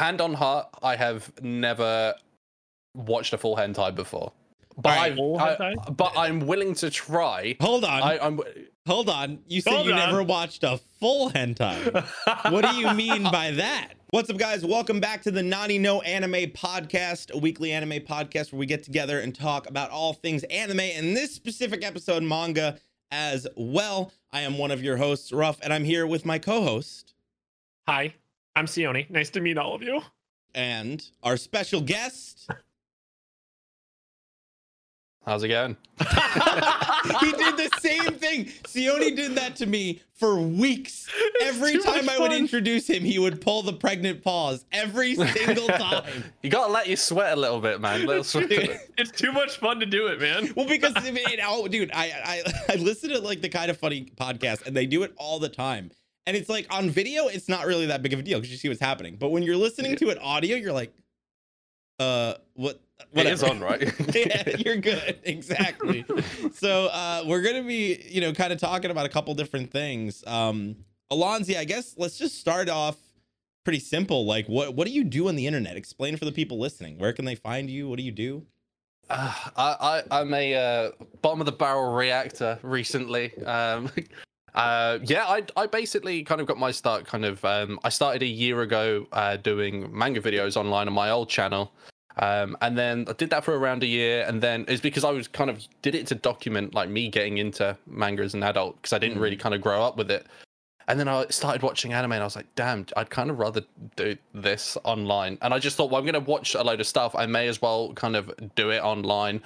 hand on heart, I have never watched a full hentai before. But, Alright, I, I, but I'm willing to try. Hold on. I, I'm Hold on. You said Hold you on. never watched a full hentai. what do you mean by that? What's up, guys? Welcome back to the Nani No Anime Podcast, a weekly anime podcast where we get together and talk about all things anime. And this specific episode, manga as well. I am one of your hosts, Ruff, and I'm here with my co-host Hi, I'm Sione. Nice to meet all of you. and our special guest. how's it going? he did the same thing. Sione did that to me for weeks. Every time I would introduce him, he would pull the pregnant pause every single time. You gotta let you sweat a little bit, man. Little sweat. Dude. It's too much fun to do it, man. Well, because I mean, oh, dude, I, I I listen to like the kind of funny podcast, and they do it all the time. And it's like on video, it's not really that big of a deal because you see what's happening. But when you're listening Yeah. to it audio, you're like, uh, what? It is on, right? yeah, you're good. Exactly. so uh we're gonna be, you know, kind of talking about a couple different things. Um Alonzi, I guess let's just start off pretty simple. Like what what do you do on the internet? Explain for the people listening. Where can they find you? What do you do? Uh, I, I I'm a uh, bottom of the barrel reactor recently. Um, uh, yeah, I I basically kind of got my start. Kind of um, I started a year ago uh, doing manga videos online on my old channel. Um, and then I did that for around a year, and then it's because I was kind of did it to document like me getting into manga as an adult because I didn't Mm. really kind of grow up with it. And then I started watching anime, and I was like, "Damn, I'd kind of rather do this online." And I just thought, well, I'm going to watch a load of stuff. I may as well kind of do it online,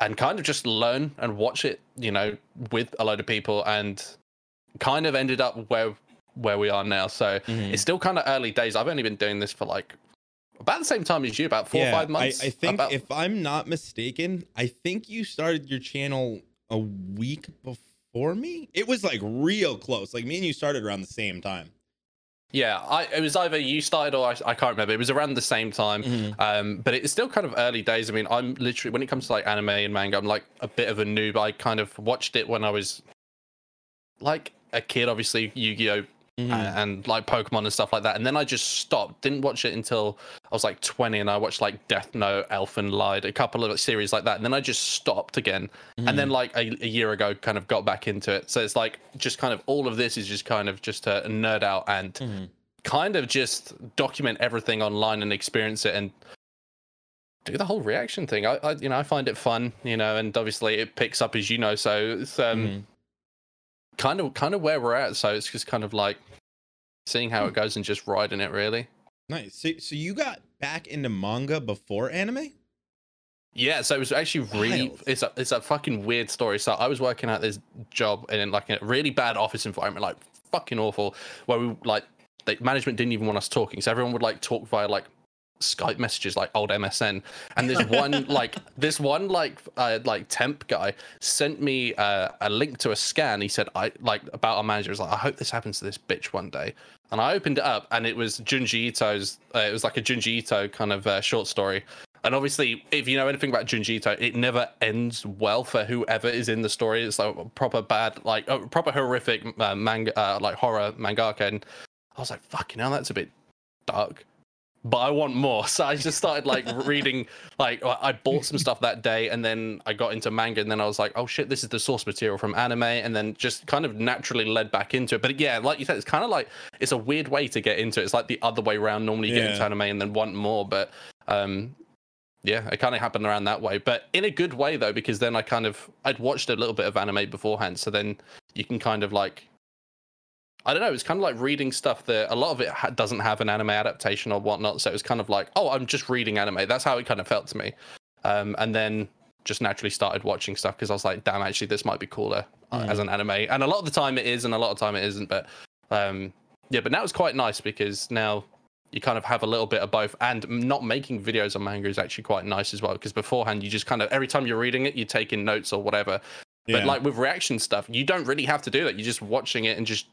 and kind of just learn and watch it, you know, with a load of people, and kind of ended up where where we are now. So Mm-hmm. it's still kind of early days. I've only been doing this for like about the same time as you, about four or five months. I, I think About- if I'm not mistaken, I think you started your channel a week before me. It was like real close. Like me and you started around the same time. yeah, I, it was either you started or I, I can't remember. It was around the same time. Mm-hmm. Um, but it's still kind of early days. I mean, I'm literally when it comes to like anime and manga, I'm like a bit of a noob. I kind of watched it when I was like a kid, obviously Yu-Gi-Oh Mhm. uh, and like Pokemon and stuff like that. And then I just stopped. Didn't watch it until I was like 20, and I watched like Death Note, Elfen Lied, a couple of series like that. And then I just stopped again. And then like a, a year ago, kind of got back into it. So it's like just kind of all of this is just kind of just to nerd out and Mhm. kind of just document everything online and experience it and do the whole reaction thing. I, I you know I find it fun, you know, and obviously it picks up as you know. So it's um Mhm. Kind of kind of where we're at. So it's just kind of like seeing how Hmm. it goes and just riding it really. Nice. So, so you got back into manga before anime? Yeah, so it was actually really Wild. it's a it's a fucking weird story. So I was working at this job in like a really bad office environment, like fucking awful, where we like the management didn't even want us talking. So everyone would like talk via like Skype messages, like old MSN. And this one like this one like uh, like temp guy sent me uh, a link to a scan. He said I like about our manager. Was like, I hope this happens to this bitch one day. And I opened it up, and it was Junji Ito's. Uh, it was like a Junji Ito kind of uh, short story. And obviously, if you know anything about Junji Ito, it never ends well for whoever is in the story. It's like a proper bad, like a proper horrific uh, manga, uh, like horror mangaka. And I was like, fucking hell, that's a bit dark. But I want more. So I just started like reading, like I bought some stuff that day and then I got into manga and then I was like, oh shit, this is the source material from anime. And then just kind of naturally led back into it. But yeah, like you said, it's kind of like, it's a weird way to get into it. It's like the other way around. Normally you get into anime and then want more. But um, yeah, it kind of happened around that way, but in a good way though, because then I kind of I'd watched a little bit of anime beforehand, so then you can kind of like I don't know, it's kind of like reading stuff that a lot of it ha- doesn't have an anime adaptation or whatnot, so it's kind of like oh, I'm just reading anime. That's how it kind of felt to me, um, and then just naturally started watching stuff because I was like, damn, actually this might be cooler uh, as an anime, and a lot of the time it is, and a lot of the time it isn't, but um, yeah, but now it's quite nice because now you kind of have a little bit of both and not making videos on manga is actually quite nice as well because beforehand you just kind of every time you're reading it you're taking notes or whatever. But like with reaction stuff you don't really have to do that. You're just watching it and just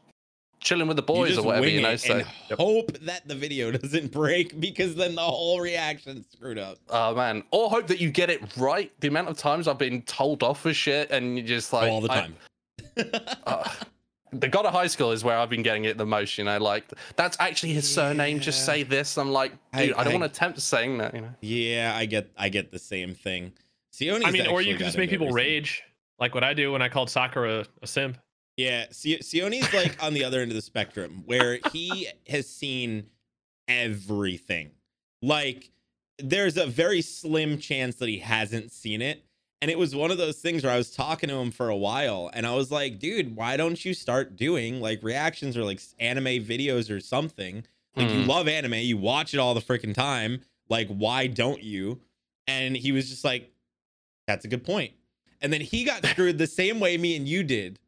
chilling with the boys or whatever wing you know it so and hope that the video doesn't break because then the whole reaction's screwed up. oh man or hope that you get it right the amount of times i've been told off for shit and you just like all the I- time. uh, the God of High School is where I've been getting it the most. You know, like that's actually his surname. Just say this. I'm like, dude, I, don't I- want to attempt saying that. You know. Yeah, I get I get the same thing. Sione's I mean, or you could just make people rage, like what I do when I called Sakura a simp. Yeah, Si- Sione's like on the other end of the spectrum where he has seen everything. Like, there's a very slim chance that he hasn't seen it. And it was one of those things where I was talking to him for a while and I was like, dude, why don't you start doing like reactions or like anime videos or something? Like, you Hmm. love anime, you watch it all the freaking time. Like, why don't you? And he was just like, that's a good point. And then he got screwed the same way me and you did,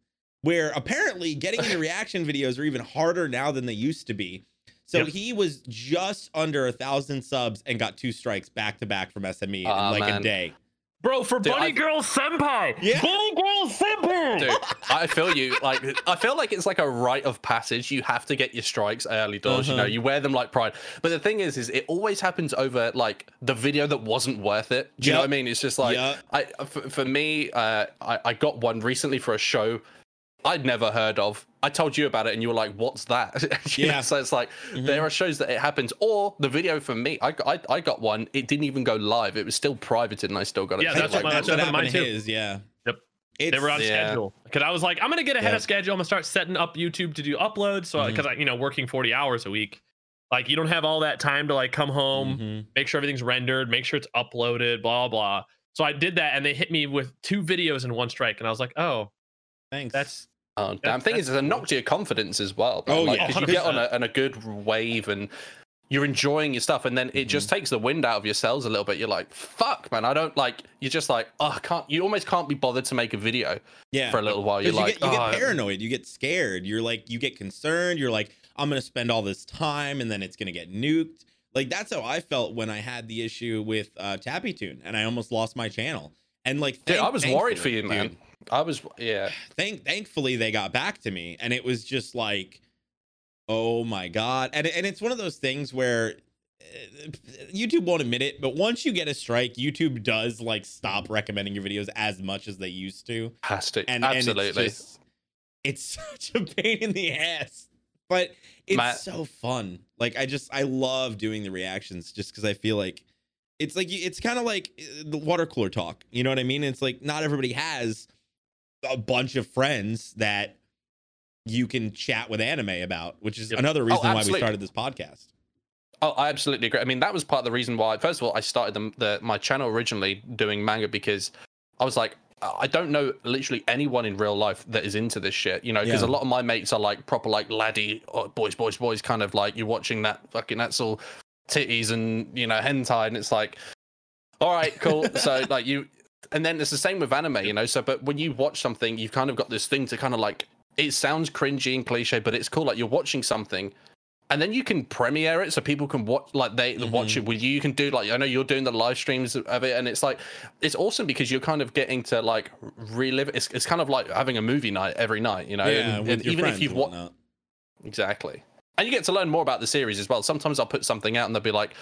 where apparently getting into reaction videos are even harder now than they used to be. So Yep. he was just under a thousand subs and got two strikes back to back from SME Aw, in like a day. Bro, for Dude, Bunny I- Girl Senpai! Yeah. Bunny Girl Senpai! Dude, I feel you. Like, I feel like it's like a rite of passage. You have to get your strikes early doors. You know, Uh-huh. you wear them like pride. But the thing is, is it always happens over like the video that wasn't worth it. Do you know what I mean? It's just like Yep. I for, for me, uh, I I got one recently for a show I'd never heard of. I told you about it, and you were like, "What's that?" You know, Yeah. so it's like Mhm. there are shows that it happens, or the video for me, I, got- I I got one. It didn't even go live. It was still privated, and I still got it. Yeah, that's like what my- that's what happened to mine too. his, yeah. Yep. It's, they were on Yeah. schedule because I was like, I'm gonna get ahead Yeah. of schedule. I'm gonna start setting up YouTube to do uploads. So because I, you know, working 40 hours a week, like you don't have all that time to like come home, Mhm. make sure everything's rendered, make sure it's uploaded, blah blah. So I did that, and they hit me with two videos in one strike, and I was like, oh, Thanks. that's Oh, damn. Thing is, it's a knock to your confidence as well. man. Oh, like, yeah. 'cause you get on a, on a good wave and you're enjoying your stuff, and then it just Mm-hmm. takes the wind out of your cells a little bit. You're like, fuck, man, I don't like. You're just like, oh, I can't. You almost can't be bothered to make a video yeah. for a little while. You're you like, get you oh, get paranoid, you get scared, you're like you get concerned, you're like I'm gonna spend all this time and then it's gonna get nuked. Like that's how I felt when I had the issue with uh, Tappytoon and I almost lost my channel. And like, Dude, I was worried for you, man. dude, I was, yeah. thank thankfully they got back to me and it was just like, oh my god. And and it's one of those things where. uh, YouTube won't admit it, but once you get a strike, YouTube does like stop recommending your videos as much as they used to. Has to. and Absolutely. and it's, just, it's such a pain in the ass but it's Matt- so fun like i just i love doing the reactions just because i feel like it's like it's kind of like uh, the water cooler talk you know what i mean it's like not everybody has a bunch of friends that you can chat with anime about which is Yep. another oh, reason why we started this podcast Oh, I absolutely agree. I mean, that was part of the reason why. First of all, I started the, the my channel originally doing manga because I was like, I I don't know literally anyone in real life that is into this shit. You know, because Yeah. a lot of my mates are like proper like laddie, or boys, boys, boys, kind of like you're watching that fucking that's all titties and you know hentai, and it's like, all right, cool. so like you, and then it's the same with anime, you know. So, but when you watch something, you've kind of got this thing to kind of like. It sounds cringy and cliche, but it's cool. Like you're watching something and then you can premiere it so people can watch like they watch it with you you can do like i know you're doing the live streams of it and it's like it's awesome because you're kind of getting to like relive it. it's, it's kind of like having a movie night every night you know yeah and, and even if you've watched exactly and you get to learn more about the series as well sometimes i'll put something out and they'll be like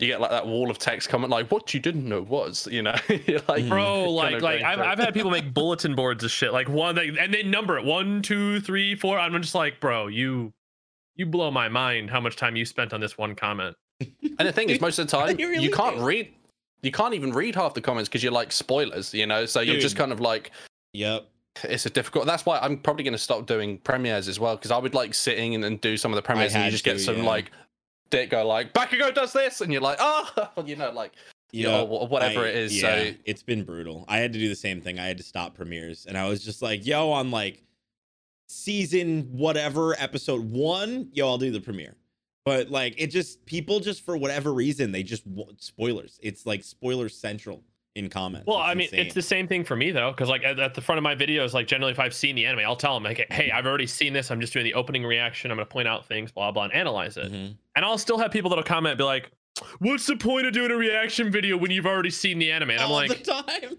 you get like that wall of text comment like what you didn't know was you know You're like bro, like like I've. I've had people make bulletin boards of shit, like one, like, and they number it one, two, three, four. I'm just like, bro, you you blow my mind how much time you spent on this one comment. And the thing is, most of the time, You you, can't do. read, you can't even read half the comments because you're like spoilers, you know. So you're just kind of like, yep it's a difficult. That's why I'm probably going to stop doing premieres as well because I would like sitting and, and do some of the premieres and you just to, get some yeah. like dick go like Bakugo does this and you're like, oh, you know, like you know, or whatever I- it is. Yeah, So it's been brutal. I had to do the same thing. I had to stop premieres, and I was just like, "Yo, on like season whatever episode one, yo, I'll do the premiere." But like, it just people just for whatever reason they just want spoilers. It's like spoiler central in comments. Well, It's I mean, insane. it's the same thing for me though, because like at, at the front of my videos, like generally if I've seen the anime, I'll tell them like, hey, I've already seen this. I'm just doing the opening reaction. I'm gonna point out things, blah blah, and analyze it. Mhm. And I'll still have people that'll comment, be like, "What's the point of doing a reaction video when you've already seen the anime?" And I'm all like, the time.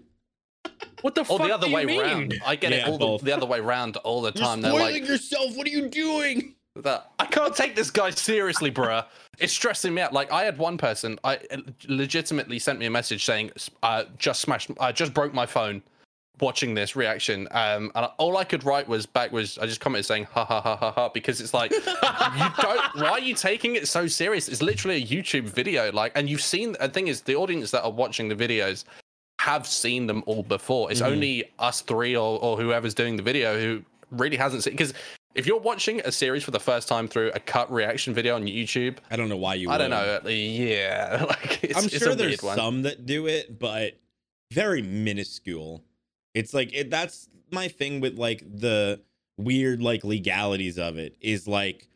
"What the or fuck the other do you way mean?" round. I get Yeah, it all the, the other way round all the time. They're spoiling like, yourself. What are you doing? That I can't take this guy seriously, bruh. It's stressing me out. Like I had one person, I legitimately sent me a message saying, uh, "Just smashed, I just broke my phone." watching this reaction, um, and all I could write was back was I just commented saying ha ha ha ha ha because it's like you don't. Why are you taking it so serious? It's literally a YouTube video, like, and you've seen. The thing is, the audience that are watching the videos have seen them all before. It's Mhm. only us three or, or whoever's doing the video who really hasn't seen because. If you're watching a series for the first time through a cut reaction video on YouTube, I don't know why you. I don't know. Uh, yeah, like it's, I'm sure there's some that do it, but very minuscule. It's like it, that's my thing with like the weird like legalities of it is like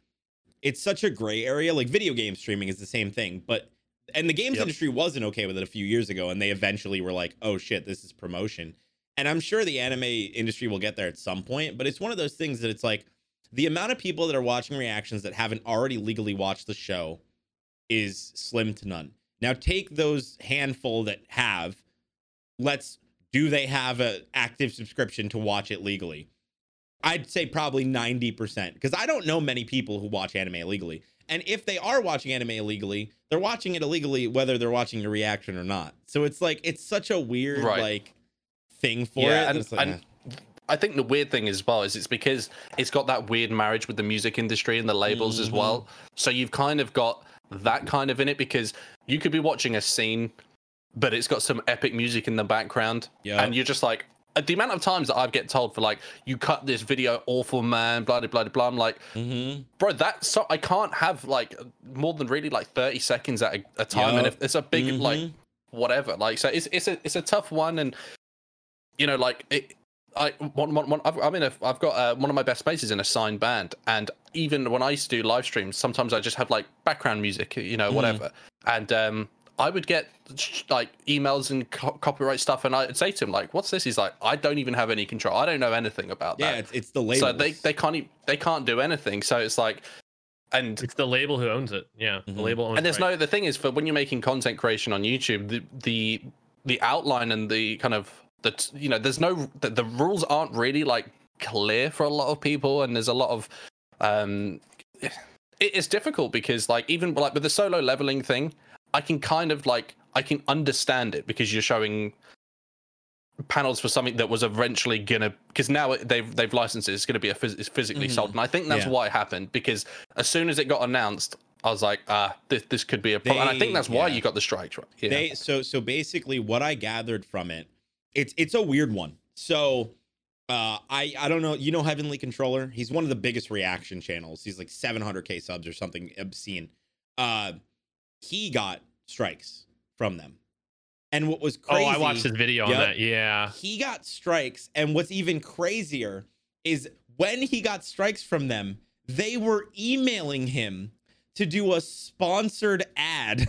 it's such a gray area. Like video game streaming is the same thing, but and the games Yep. industry wasn't okay with it a few years ago, and they eventually were like, oh shit, this is promotion. And I'm sure the anime industry will get there at some point, but it's one of those things that it's like the amount of people that are watching reactions that haven't already legally watched the show is slim to none. Now take those handful that have. Let's do they have an active subscription to watch it legally? I'd say probably 90% because I don't know many people who watch anime illegally. And if they are watching anime illegally, they're watching it illegally whether they're watching a reaction or not. So it's like it's such a weird Right. like thing for Yeah, it. and- it's like, and I think the weird thing as well is it's because it's got that weird marriage with the music industry and the labels as Mhm. well. So you've kind of got that kind of in it because you could be watching a scene, but it's got some epic music in the background, yeah. and you're just like. uh, The amount of times that I get told for like you cut this video awful man blah blah blah blah I'm like Mhm. bro that's so I can't have like more than really like 30 seconds at a, a time and if it's a big like Mhm. whatever. Like, so it's it's a it's a tough one, and you know, like it. I one one one. I've, I'm in a. I've got uh, one of my best mates is in a signed band, and even when I used to do live streams, sometimes I just have like background music, you know, Mhm. whatever, and um. I would get like emails and co- copyright stuff, and I'd say to him like, "What's this?" He's like, "I don't even have any control. I don't know anything about yeah, that." it's, it's the label. so they they can't e- they can't do anything. So it's like, and It's the label who owns it. Yeah, Mhm. the label owns. and there's right. no the thing is for when you're making content creation on youtube the the the outline and the kind of the t- you know there's no the, the rules aren't really like clear for a lot of people and there's a lot of um it, it's difficult because like even like with the solo leveling thing i can kind of like i can understand it because you're showing panels for something that was eventually gonna because now they've they've licensed it it's gonna be a phys- it's physically Mhm. sold and i think that's Yeah. why it happened because as soon as it got announced i was like ah this, this could be a problem and i think that's why yeah. you got the strikes right yeah. They so so basically what I gathered from it, it's it's a weird one. So uh I I don't know, you know Heavenly Controller? He's one of the biggest reaction channels. He's like 700k subs or something obscene. Uh he got strikes from them. And what was crazy? Oh, I watched his video Yep. on that. Yeah. he got strikes and what's even crazier is when he got strikes from them they were emailing him to do a sponsored ad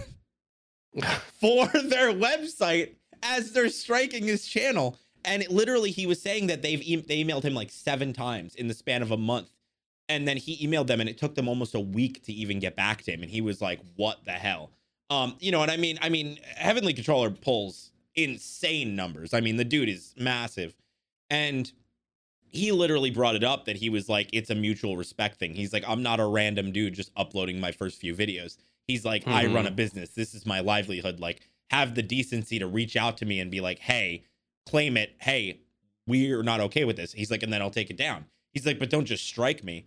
for their website as they're striking his channel. And it, literally he was saying that they've e- they emailed him like seven times in the span of a month. And then he emailed them and it took them almost a week to even get back to him. And he was like what the hell? Um you know and i mean i mean heavenly controller pulls insane numbers. I mean the dude is massive. And he literally brought it up that he was like it's a mutual respect thing. He's like i'm not a random dude just uploading my first few videos. He's like i run a business. This is my livelihood. Like have the decency to reach out to me and be like hey claim it. Hey we're not okay with this. He's like and then i'll take it down. He's like but don't just strike me.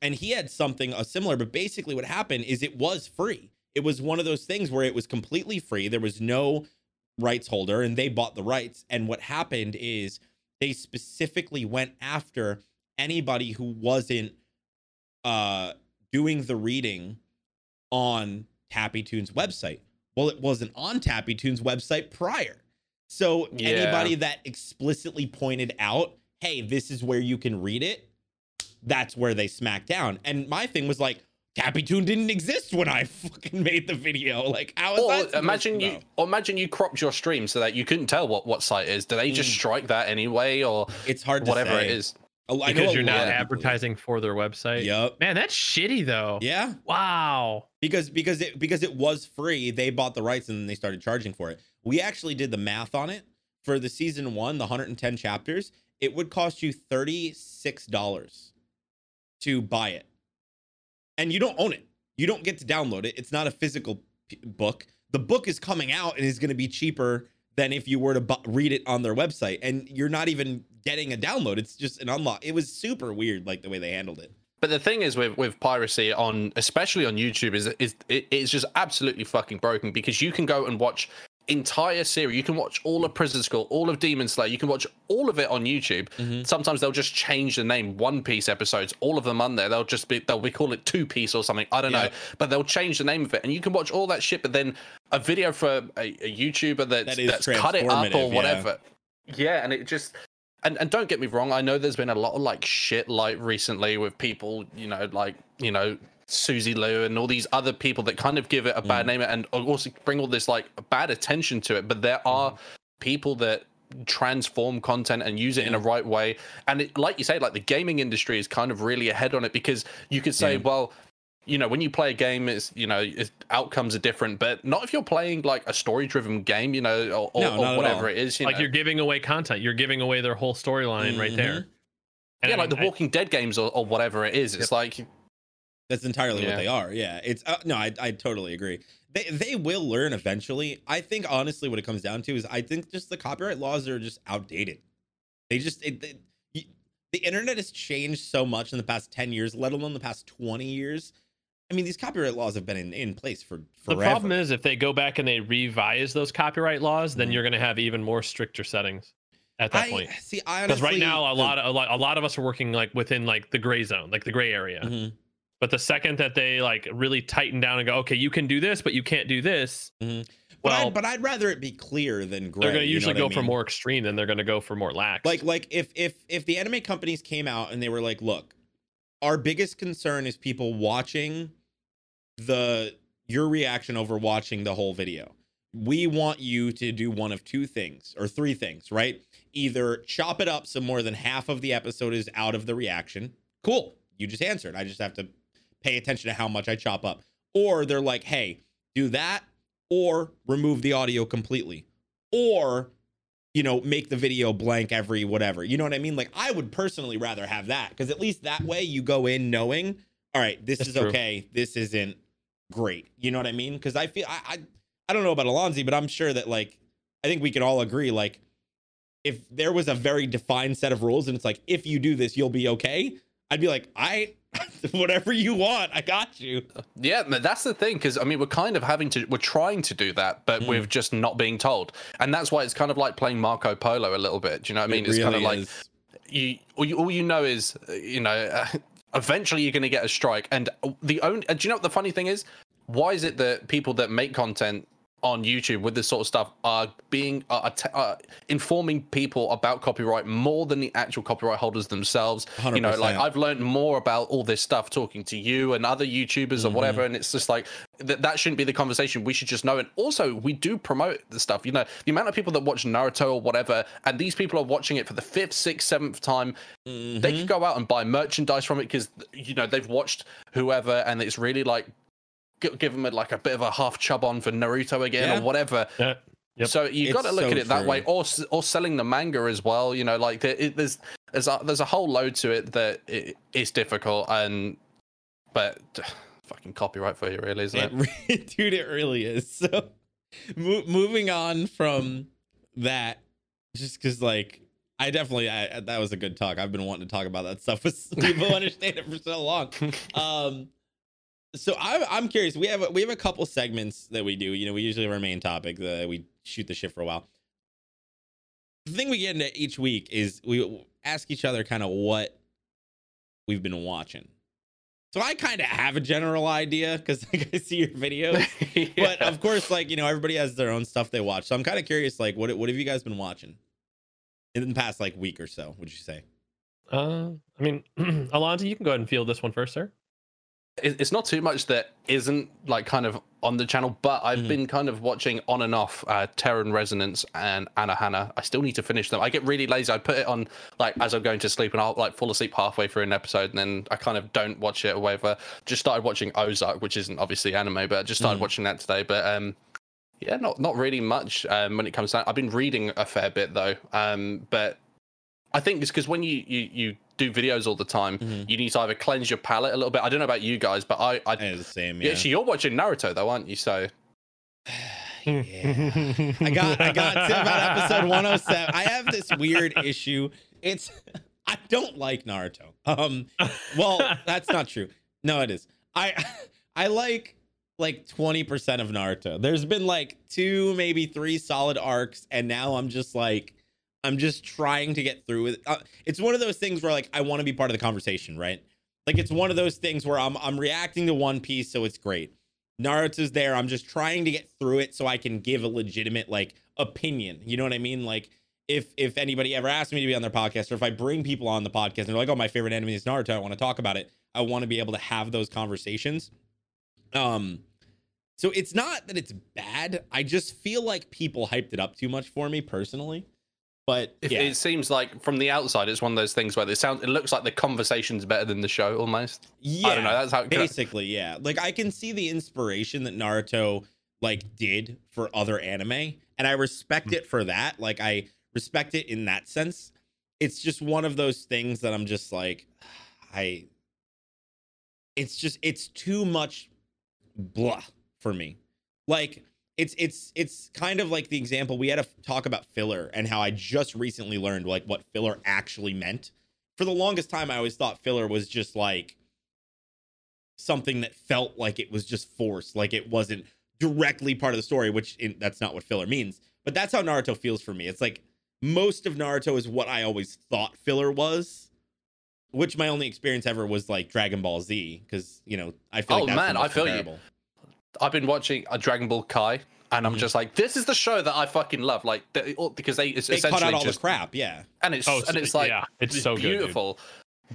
And he had something uh, similar but basically what happened is it was free. It was one of those things where it was completely free. There was no rights holder and they bought the rights. And what happened is they specifically went after anybody who wasn't uh doing the reading on Tappytoon's website. Well, it wasn't on Tappytoon's website prior. So Yeah. anybody that explicitly pointed out, hey, this is where you can read it, that's where they smacked down. And my thing was like, Tappytoon didn't exist when I fucking made the video. Like, how is or that? imagine you or imagine you cropped your stream so that you couldn't tell what what site is do they just Mm. strike that anyway or It's hard to whatever say. it is Oh, I Because you're not advertising for their website. Yep. Man, that's shitty though. Yeah. Wow. because because it because it was free they bought the rights and then they started charging for it we actually did the math on it for the season one the 110 chapters it would cost you $36 to buy it and you don't own it you don't get to download it it's not a physical p- book the book is coming out and is going to be cheaper than if you were to bu- read it on their website and you're not even getting a download. It's just an unlock. It was super weird like the way they handled it. But the thing is with with piracy on especially on YouTube is is it, it's just absolutely fucking broken because you can go and watch entire series. You can watch all of Prison School, all of Demon Slayer. You can watch all of it on YouTube. Mm-hmm. Sometimes they'll just change the name. One Piece episodes, all of them on there. They'll just be they'll be call it Two Piece or something. I don't Yeah. know, but they'll change the name of it, and you can watch all that shit. But then a video for a, a YouTuber that's, That that's cut it up or yeah. whatever. Yeah, and it just and and don't get me wrong, I know there's been a lot of like shit like recently with people, you know, like you know Susie Liu and all these other people that kind of give it a bad name and also bring all this like bad attention to it. But there are people that transform content and use it in a right way. And it, like you say, like the gaming industry is kind of really ahead on it because you could say, Yeah. well. You know, when you play a game, it's you know, it's, outcomes are different, but not if you're playing like a story-driven game, you know, or, or, No, or whatever it is. You like know. you're giving away content. You're giving away their whole storyline right there. And yeah, I like the mean, I- Walking Dead games or, or whatever it is. It's like That's entirely Yeah. what they are. Yeah, it's uh, no, I I totally agree. They they will learn eventually. I think honestly, what it comes down to is I think just the copyright laws are just outdated. They just it, y- the internet has changed so much in the past ten years, let alone the past twenty years. I mean, these copyright laws have been in, in place for forever. the problem is if they go back and they revise those copyright laws, then Mhm. you're going to have even more stricter settings at that I point. see. I Because right now, a lot of a lot, a lot of us are working like within like the gray zone, like the gray area. Mhm, But the second that they like really tighten down and go, okay, you can do this, but you can't do this. mhm. But, Well, I'd, but I'd rather it be clear than gray. they're going to you know usually I go for more extreme than they're going to go for more lax. like like if if if the anime companies came out and they were like look our biggest concern is people watching the your reaction over watching the whole video we want you to do one of two things or three things right either chop it up so more than half of the episode is out of the reaction cool you just answered i just have to pay attention to how much i chop up or they're like hey do that or remove the audio completely or you know, make the video blank every whatever. You know what I mean? Like I would personally rather have that because at least that way you go in knowing, all right, this That's is true. okay, this isn't great. You know what I mean? Because I feel I, I I don't know about Alonzi, but I'm sure that like I think we could all agree like if there was a very defined set of rules and it's like if you do this you'll be okay, I'd be like I whatever you want, I got you. Yeah, that's the thing because I mean we're kind of having to we're trying to do that, but Mm. we're just not being told, and that's why it's kind of like playing Marco Polo a little bit. Do you know what I mean? It it's kind of like is. you all, you all you know is uh, you know uh, eventually you're going to get a strike, and the only uh, do you know what the funny thing is? Why is it that people that make content on YouTube with this sort of stuff are being are, are informing people about copyright more than the actual copyright holders themselves? You know, like I've learned more about all this stuff talking to you and other YouTubers or whatever, and it's just like that that shouldn't be the conversation. We should just know. And also, we do promote the stuff. You know, the amount of people that watch Naruto or whatever, and these people are watching it for the fifth, sixth, seventh time. They Mhm. could go out and buy merchandise from it because you know they've watched whoever, and it's really like give them a, like a bit of a half chub on for Naruto again Yeah. or whatever. Yeah. Yep. So you got to look so at it that way, or or selling the manga as well. You know, like there, it, there's there's a, there's a whole load to it that it, it's difficult, and but fucking copyright for you, really, isn't it? It dude, it really is. So, mo- moving on from that, just because, like, I definitely I, that was a good talk. I've been wanting to talk about that stuff with people understand it for so long. Um, so I'm I'm curious. We have a, we have a couple segments that we do. You know, we usually have our main topic. that we shoot the shit for a while. The thing we get into each week is we ask each other kind of what we've been watching. So I kind of have a general idea because like I see your videos, but of course, like you know, everybody has their own stuff they watch. So I'm kind of curious, like, what what have you guys been watching in the past like week or so? Would you say? Uh, I mean, Alonzo, you can go ahead and field this one first, sir. It- it's not too much that isn't like kind of on the channel, but I've Mhm. been kind of watching on and off uh, Terror in Resonance and Anohana. I still need to finish them. I get really lazy. I put it on like as I'm going to sleep, and I'll like fall asleep halfway through an episode, and then I kind of don't watch it or whatever. Just started watching Ozark, which isn't obviously anime, but I just started Mhm. watching that today. But um, yeah, not not really much um, when it comes to. I've been reading a fair bit though, um, but I think it's because when you you you do videos all the time, Mhm. you need to either cleanse your palate a little bit. I don't know about you guys, but I, I I the same. yeah. Yeah. actually, you're watching Naruto though, aren't you? So Yeah. I got I got to about episode 107. I have this weird issue. It's I don't like Naruto. Um well, that's not true. No, it is. I I like like 20% of Naruto. There's been like two, maybe three solid arcs, and now I'm just like I'm just trying to get through it. Uh, it's one of those things where like I want to be part of the conversation, right? Like it's one of those things where I'm I'm reacting to One Piece, so it's great. Naruto's there. I'm just trying to get through it so I can give a legitimate like opinion. You know what I mean? Like if if anybody ever asks me to be on their podcast, or if I bring people on the podcast and they're like, "Oh, my favorite anime is Naruto," I want to talk about it. I want to be able to have those conversations. Um, so it's not that it's bad. I just feel like people hyped it up too much for me personally. But If yeah, It seems like from the outside, it's one of those things where it sounds. It looks like the conversation's better than the show almost. yeah, I don't know. That's how. It basically, yeah. Like I can see the inspiration that Naruto like did for other anime, and I respect hmm. it for that. Like I respect it in that sense. It's just one of those things that I'm just like, I. It's just it's too much, blah for me. Like it's it's it's kind of like the example we had to talk about filler and how I just recently learned like what filler actually meant. For the longest time, I always thought filler was just like something that felt like it was just forced, like it wasn't directly part of the story, which in, that's not what filler means. But that's how Naruto feels for me. It's like most of Naruto is what I always thought filler was, which my only experience ever was like Dragon Ball Z, because you know I feel Oh, like that's man, I feel you. Comparable. I've been watching a Dragon Ball Kai, and I'm Mhm. just like, this is the show that I fucking love. Like, they, all- because they it's They essentially cut out all just the crap, yeah. and it's Oh, and it's like yeah, it's so good, beautiful.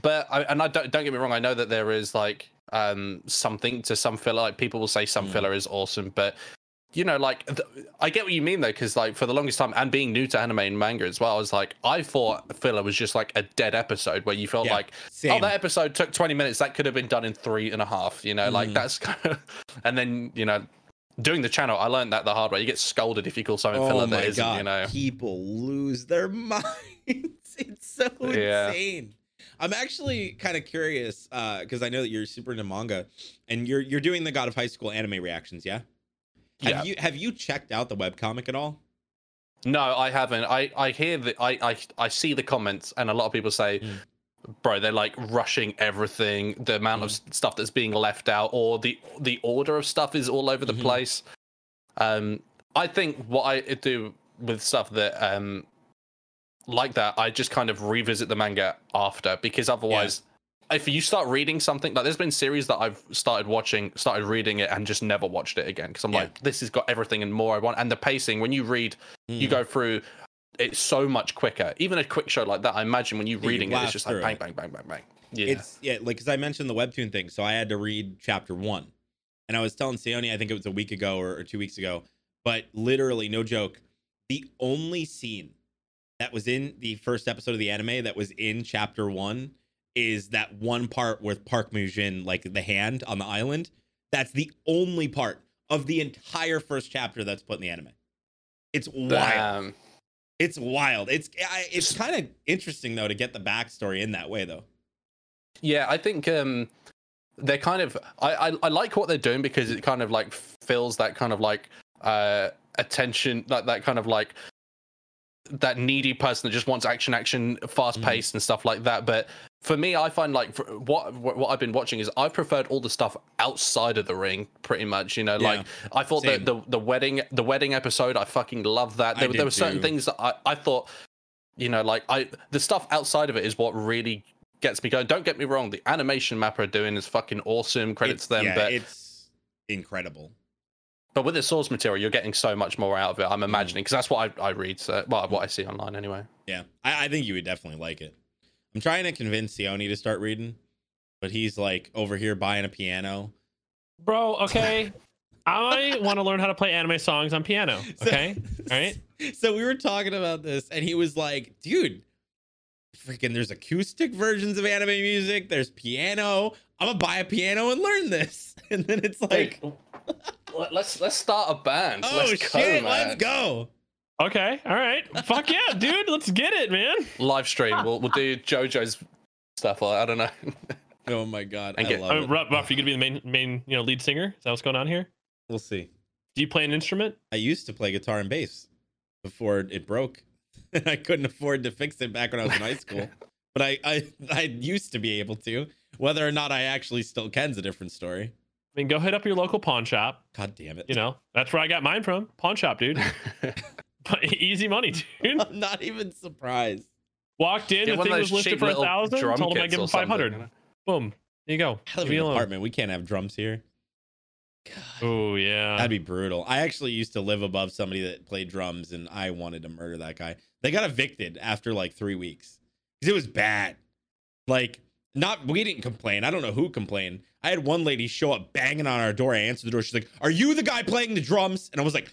But I, and I don't don't get me wrong. I know that there is like um something to some filler. Like people will say some Mm. filler is awesome, but you know, like th- I get what you mean though, because like for the longest time, and being new to anime and manga as well, I was like, I thought filler was just like a dead episode where you felt Yeah, like, oh, that episode took 20 minutes. That could have been done in three and a half. You know, like Mhm. that's kind of, and then you know. Doing the channel, I learned that the hard way. You get scolded if you call something filler oh that my isn't, god, you know. people lose their minds. it's so Yeah. insane. I'm actually kind of curious because I know that you're super into manga, and you're you're doing the God of High School anime reactions, yeah? Have Yeah. you have you checked out the webcomic at all? No, I haven't. I I hear that I I I see the comments, and a lot of people say, Mm. "Bro, they're like rushing everything. The amount of stuff that's being left out, or the the order of stuff is all over the Mhm. place." Um, I think what I do with stuff that um like that, I just kind of revisit the manga after because otherwise. If you start reading something like there's been series that I've started watching, started reading it, and just never watched it again because I'm Yeah. like, this has got everything and more I want. And the pacing, when you read you Mm. go through it's so much quicker. Even a quick show like that, I imagine when you you reading it, it's just like bang, it. bang, bang, bang, bang. Yeah. It's yeah, like because I mentioned the webtoon thing, so I had to read chapter one, and I was telling Sione, I think it was a week ago or, or two weeks ago, but literally, no joke, the only scene that was in the first episode of the anime that was in chapter one is that one part with Park Mujin, like the hand on the island. That's the only part of the entire first chapter that's put in the anime. It's wild. Damn. It's wild. It's it's kind of interesting though to get the backstory in that way though. Yeah, I think um they're kind of I, I I like what they're doing because it kind of like fills that kind of like uh attention like that kind of like that needy person that just wants action action fast Mm. and stuff like that but for me i find like what what i've been watching is i've preferred all the stuff outside of the ring pretty much you know Yeah, like i thought that the the wedding the wedding episode i fucking love that there, there were certain too. things that i i thought you know like i the stuff outside of it is what really gets me going don't get me wrong the animation MAPPA are doing is fucking awesome credits It's- them yeah, but it's incredible. But with the source material you're getting so much more out of it i'm Mm. imagining because that's what I, I read so well what i see online anyway Yeah, I, I think you would definitely like it. I'm trying to convince Sione to start reading, but he's like over here buying a piano. Bro, okay. I want to learn how to play anime songs on piano. So- Okay. All right. So we were talking about this, and he was like, "Dude, freaking, there's acoustic versions of anime music. There's piano. I'm gonna buy a piano and learn this." And then it's like, Let- let's let's start a band "Oh let's go, shit, man. let's go!" Okay. All right. Fuck yeah, dude. Let's get it, man. live stream we'll, we'll do jojo's stuff i don't know Oh my god, And I get- love I it. mean, Ruff, Ruff, you gonna be the main, main, you know, lead singer? Is that what's going on here? We'll see. Do you play an instrument? I used to play guitar and bass before it broke. And I couldn't afford to fix it back when I was in high school. But I, I I used to be able to. Whether or not I actually still can's a different story. I mean, go hit up your local pawn shop. God damn it. You know, that's where I got mine from. Pawn shop, dude. Easy money, dude. I'm not even surprised. Walked in, Get the thing was listed for a thousand. drum Told him I kits give him five hundred. Boom. There you go. I live Leave in an apartment. We can't have drums here. Oh yeah. that'd be brutal. I actually used to live above somebody that played drums, and I wanted to murder that guy. They got evicted after like three weeks because it was bad. Like, not we didn't complain. I don't know who complained. I had one lady show up banging on our door. I answered the door. She's like, "Are you the guy playing the drums?" And I was like,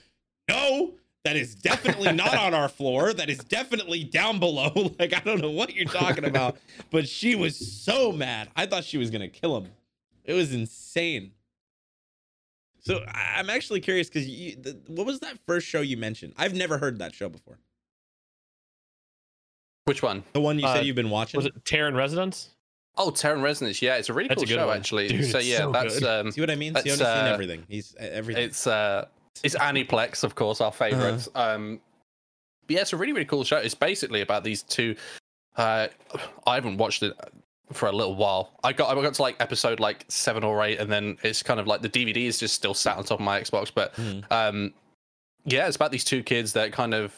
"No." That is definitely not on our floor. That is definitely down below. Like, I don't know what you're talking about. But she was so mad. I thought she was going to kill him. It was insane. So I- I'm actually curious because what was that first show you mentioned? I've never heard that show before. Which one? The one you Uh, said you've been watching. Was it Terran Residence? Oh, Terror in Resonance. Yeah, it's a really That's cool a show one. actually. Dude, so yeah, so that's good. um, See what I mean? See, That's, I've seen uh, everything. He's uh, everything. it's uh, it's Aniplex, of course, our favorites. Um, but yeah, it's a really really cool show. It's basically about these two. Uh, I haven't watched it for a little while. I got I got to like episode like seven or eight, and then it's kind of like the DVD is just still sat on top of my Xbox, but Mhm. um yeah it's about these two kids that kind of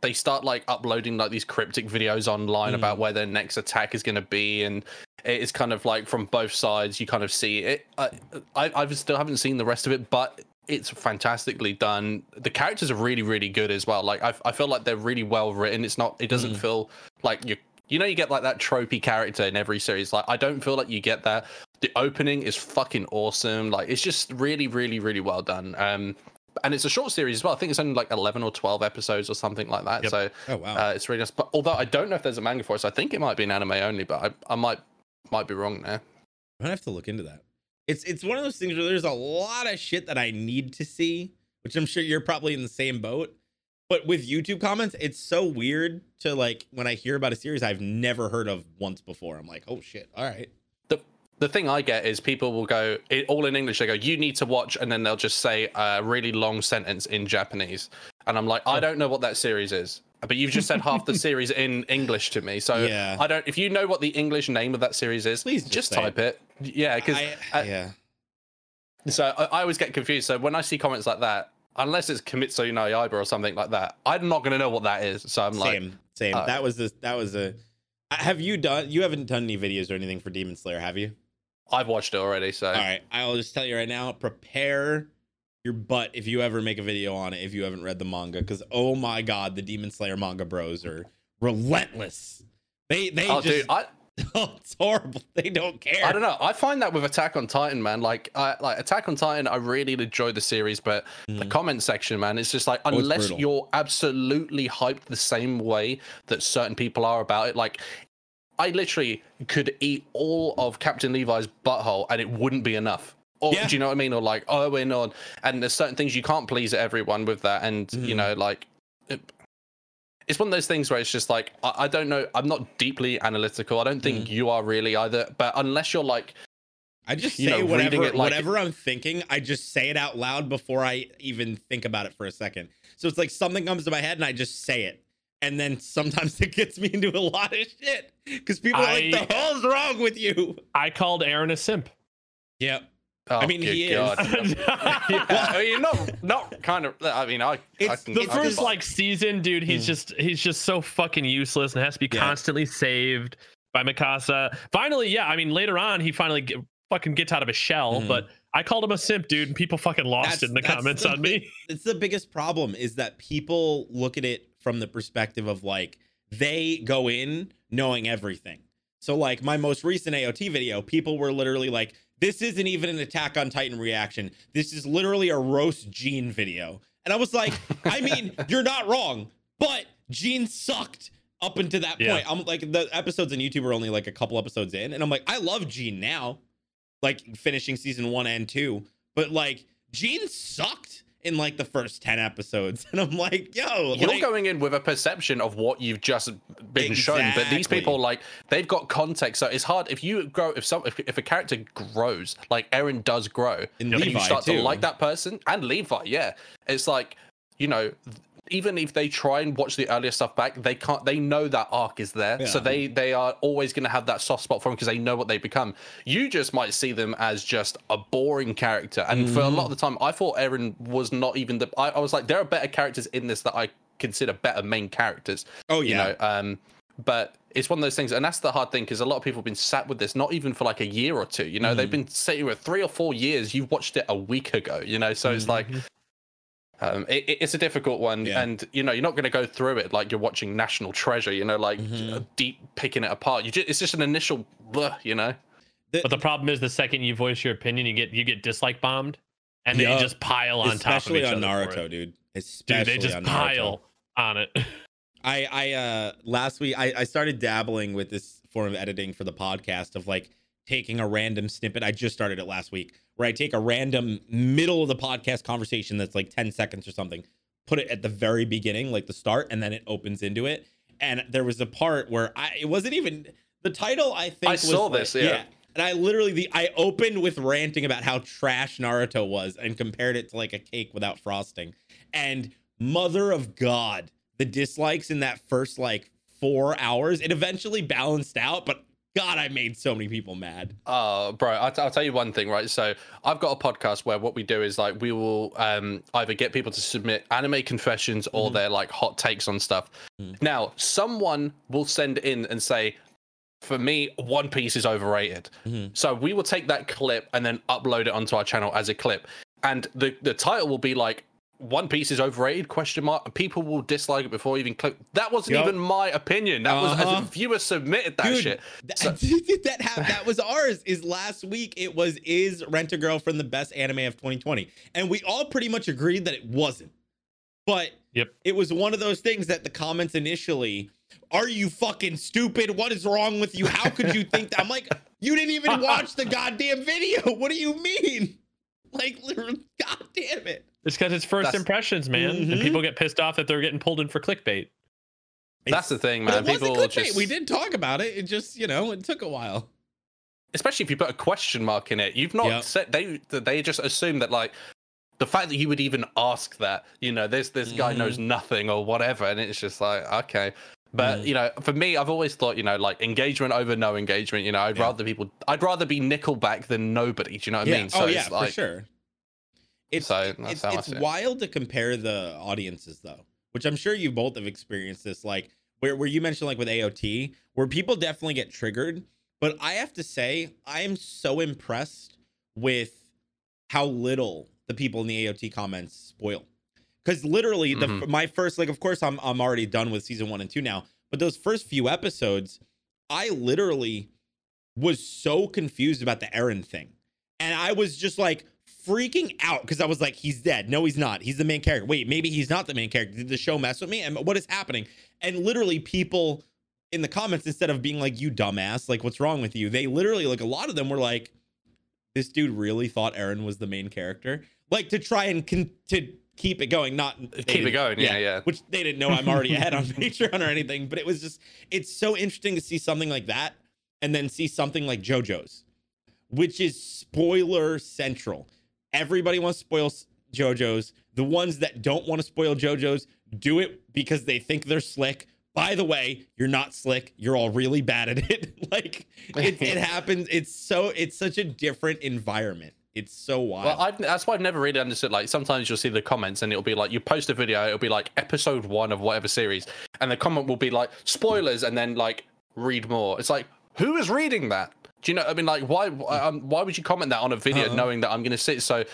they start like uploading like these cryptic videos online Mhm. about where their next attack is going to be and it's kind of like from both sides you kind of see it. I, I i still haven't seen the rest of it but it's fantastically done. The characters are really really good as well. Like i, I feel like they're really well written. It's not it doesn't Mhm. feel like you you know you get like that tropey character in every series. Like i don't feel like you get that. The opening is fucking awesome. Like it's just really really really well done. Um and it's a short series as well i think it's only like 11 or 12 episodes or something like that Yep. so oh wow. uh, it's really nice but although i don't know if there's a manga for it so i think it might be an anime only but i, I might might be wrong there I'm gonna have to look into that. It's it's one of those things where there's a lot of shit that I need to see, which I'm sure you're probably in the same boat. But with YouTube comments, it's so weird to like when I hear about a series I've never heard of once before. I'm like, oh shit, all right. The the thing I get is people will go it, all in English. They go, "You need to watch," and then they'll just say a really long sentence in Japanese, and I'm like, I don't know what that series is, but you've just said half the series in English to me, so Yeah. I don't. If you know what the English name of that series is, Please just, just type it. Yeah, because uh, yeah. so I, I always get confused. So when I see comments like that, unless it's Kimetsu no Yaiba or something like that, I'm not gonna know what that is. So I'm like, same, same. uh, that was a that was a. Have you done? You haven't done any videos or anything for Demon Slayer, have you? I've watched it already. So All right, I'll just tell you right now. Prepare your butt if you ever make a video on it. If you haven't read the manga, because oh my god, the Demon Slayer manga bros are relentless. They they oh, just dude, I. oh, it's horrible. They don't care. I don't know. I find that with Attack on Titan, man. Like, I like Attack on Titan. I really enjoy the series, but the Mhm. comment section, man, it's just like it's unless you're absolutely hyped the same way that certain people are about it, like. I literally could eat all of Captain Levi's butthole and it wouldn't be enough. Or Yeah. do you know what I mean? Or like Owen on and there's certain things you can't please everyone with that. And you Mhm. know, like it, it's one of those things where it's just like I, I don't know. I'm not deeply analytical. I don't think Mhm. you are really either. But unless you're like I just you say know, whatever like- whatever I'm thinking. I just say it out loud before I even think about it for a second. So it's like something comes to my head and I just say it. And then sometimes it gets me into a lot of shit because people are like, "The hell's wrong with you?" I called Eren a simp. Yep. Oh, I mean, good he is. God. yeah, I mean, not not kind of. I mean, I. I can, the I first buy- like season, dude, he's Hmm. just he's just so fucking useless and has to be Yeah. constantly saved by Mikasa. Finally, yeah, I mean later on he finally get, fucking gets out of his shell, Mhm. but I called him a simp, dude, and people fucking lost That's- it in the comments the on me. It's the biggest problem is that people look at it from the perspective of like they go in knowing everything. So like my most recent AOT video, people were literally like, "This isn't even an Attack on Titan reaction. This is literally a roast Jean video." And I was like, "I mean, you're not wrong, but Jean sucked." Up until that Yeah. point, I'm like the episodes on YouTube are only like a couple episodes in, and I'm like, I love Jean now, like finishing season one and two, but like Jean sucked in like the first 10 episodes. And I'm like, yo, You're like, going in with a perception of what you've just been shown, but these people like they've got context, so it's hard if you grow if some if, if a character grows like Eren does grow, And you start too. to like that person and Levi, yeah, it's like you know. Even if they try and watch the earlier stuff back, they can't. They know that arc is there, so they they are always going to have that soft spot for them because they know what they become. You just might see them as just a boring character, and for a Mm-hmm. lot of the time, I thought Eren was not even the. I, I was like, there are better characters in this that I consider better main characters. oh yeah. You know, um, but it's one of those things, and that's the hard thing because a lot of people have been sat with this not even for like a year or two. You know, they've Mm-hmm. been sitting with three or four years. You watched it a week ago. You know, so it's like. Um, it, it- it's a difficult one, Mm-hmm. Yeah. and you know you're not going to go through it like you're watching National Treasure. You know, like Mhm. uh, deep picking it apart. You just, it's just an initial, blah, you know. But the problem is, the second you voice your opinion, you get you get dislike bombed, and then you just pile on top of especially each on other for Naruto, it. dude. Dude, they just on Naruto. pile on it. I I uh last week I, I started dabbling with this form of editing for the podcast of like taking a random snippet. I just started it last week where I take a random middle of the podcast conversation that's like 10 seconds or something, put it at the very beginning, like the start, and then it opens into it. And there was a part where I it wasn't even the title I think I was saw like- this, yeah. And I literally the I opened with ranting about how trash Naruto was and compared it to like a cake without frosting. And mother of God, the dislikes in that first like four hours, it eventually balanced out, but God, I made so many people mad. Uh, bro, I'll, I'll tell you one thing, right? So I've got a podcast where what we do is like we will um, either get people to submit anime confessions or Mhm. their like hot takes on stuff. Mhm. Now, someone will send in and say, for me, One Piece is overrated. Mhm. So we will take that clip and then upload it onto our channel as a clip, and the the title will be like. One Piece is overrated? Question mark. People will dislike it before even click. That wasn't Yup. even my opinion. That was Uh-huh. as a viewer submitted that Dude, shit. That, So- that, hap- that was ours. Is last week it was is Rent a Girlfriend the best anime of 2020, and we all pretty much agreed that it wasn't. But Yep. it was one of those things that the comments initially, "Are you fucking stupid? What is wrong with you? How could you think that?" I'm like, "You didn't even watch the goddamn video. What do you mean?" Like, literally, god damn it. It's because it's first That's- impressions, man, Mhm. and people get pissed off that they're getting pulled in for clickbait. That's the thing, man. it wasn't People clickbait. just We did talk about it. It just, you know, it took a while. especially if you put a question mark in it. You've not Yep. said they they just assume that like the fact that you would even ask that, you know, this this guy Mm-hmm. knows nothing or whatever, and it's just like okay. But Mm. you know, for me, I've always thought, you know, like engagement over no engagement. You know, I'd Yeah. rather people, I'd rather be Nickelback than nobody. Do you know what I mean? oh it's yeah, like, for sure. It's So, it's, it's wild to compare the audiences though, which I'm sure you both have experienced this. Like where where you mentioned like with AOT, where people definitely get triggered. But I have to say, I am so impressed with how little the people in the AOT comments spoil. Because literally, the Mhm. my first like, of course, I'm I'm already done with season one and two now. But those first few episodes, I literally was so confused about the Eren thing. And I was just like freaking out because I was like, he's dead. No, he's not. He's the main character. Wait, maybe he's not the main character. Did the show mess with me? And what is happening? And literally, people in the comments, instead of being like, you dumbass, like, what's wrong with you? They literally, like, a lot of them were like, this dude really thought Eren was the main character. Like, to try and con- to keep it going, not Keep it going, yeah, yeah. Which they didn't know I'm already ahead on Patreon or anything, but it was just, it's so interesting to see something like that and then see something like JoJo's, which is spoiler central. Everybody wants to spoil JoJo's. The ones that don't want to spoil JoJo's do it because they think they're slick. By the way, you're not slick. You're all really bad at it. like it, it happens. It's so it's such a different environment. It's so wild. Well, I've, that's why I've never really understood. Like, sometimes you'll see the comments, and it'll be like you post a video, it'll be like episode one of whatever series, and the comment will be like spoilers, and then like read more. It's like, who is reading that? Do you know? I mean, like, why? Um, why would you comment that on a video Uh-uh. knowing that I'm going to sit? So,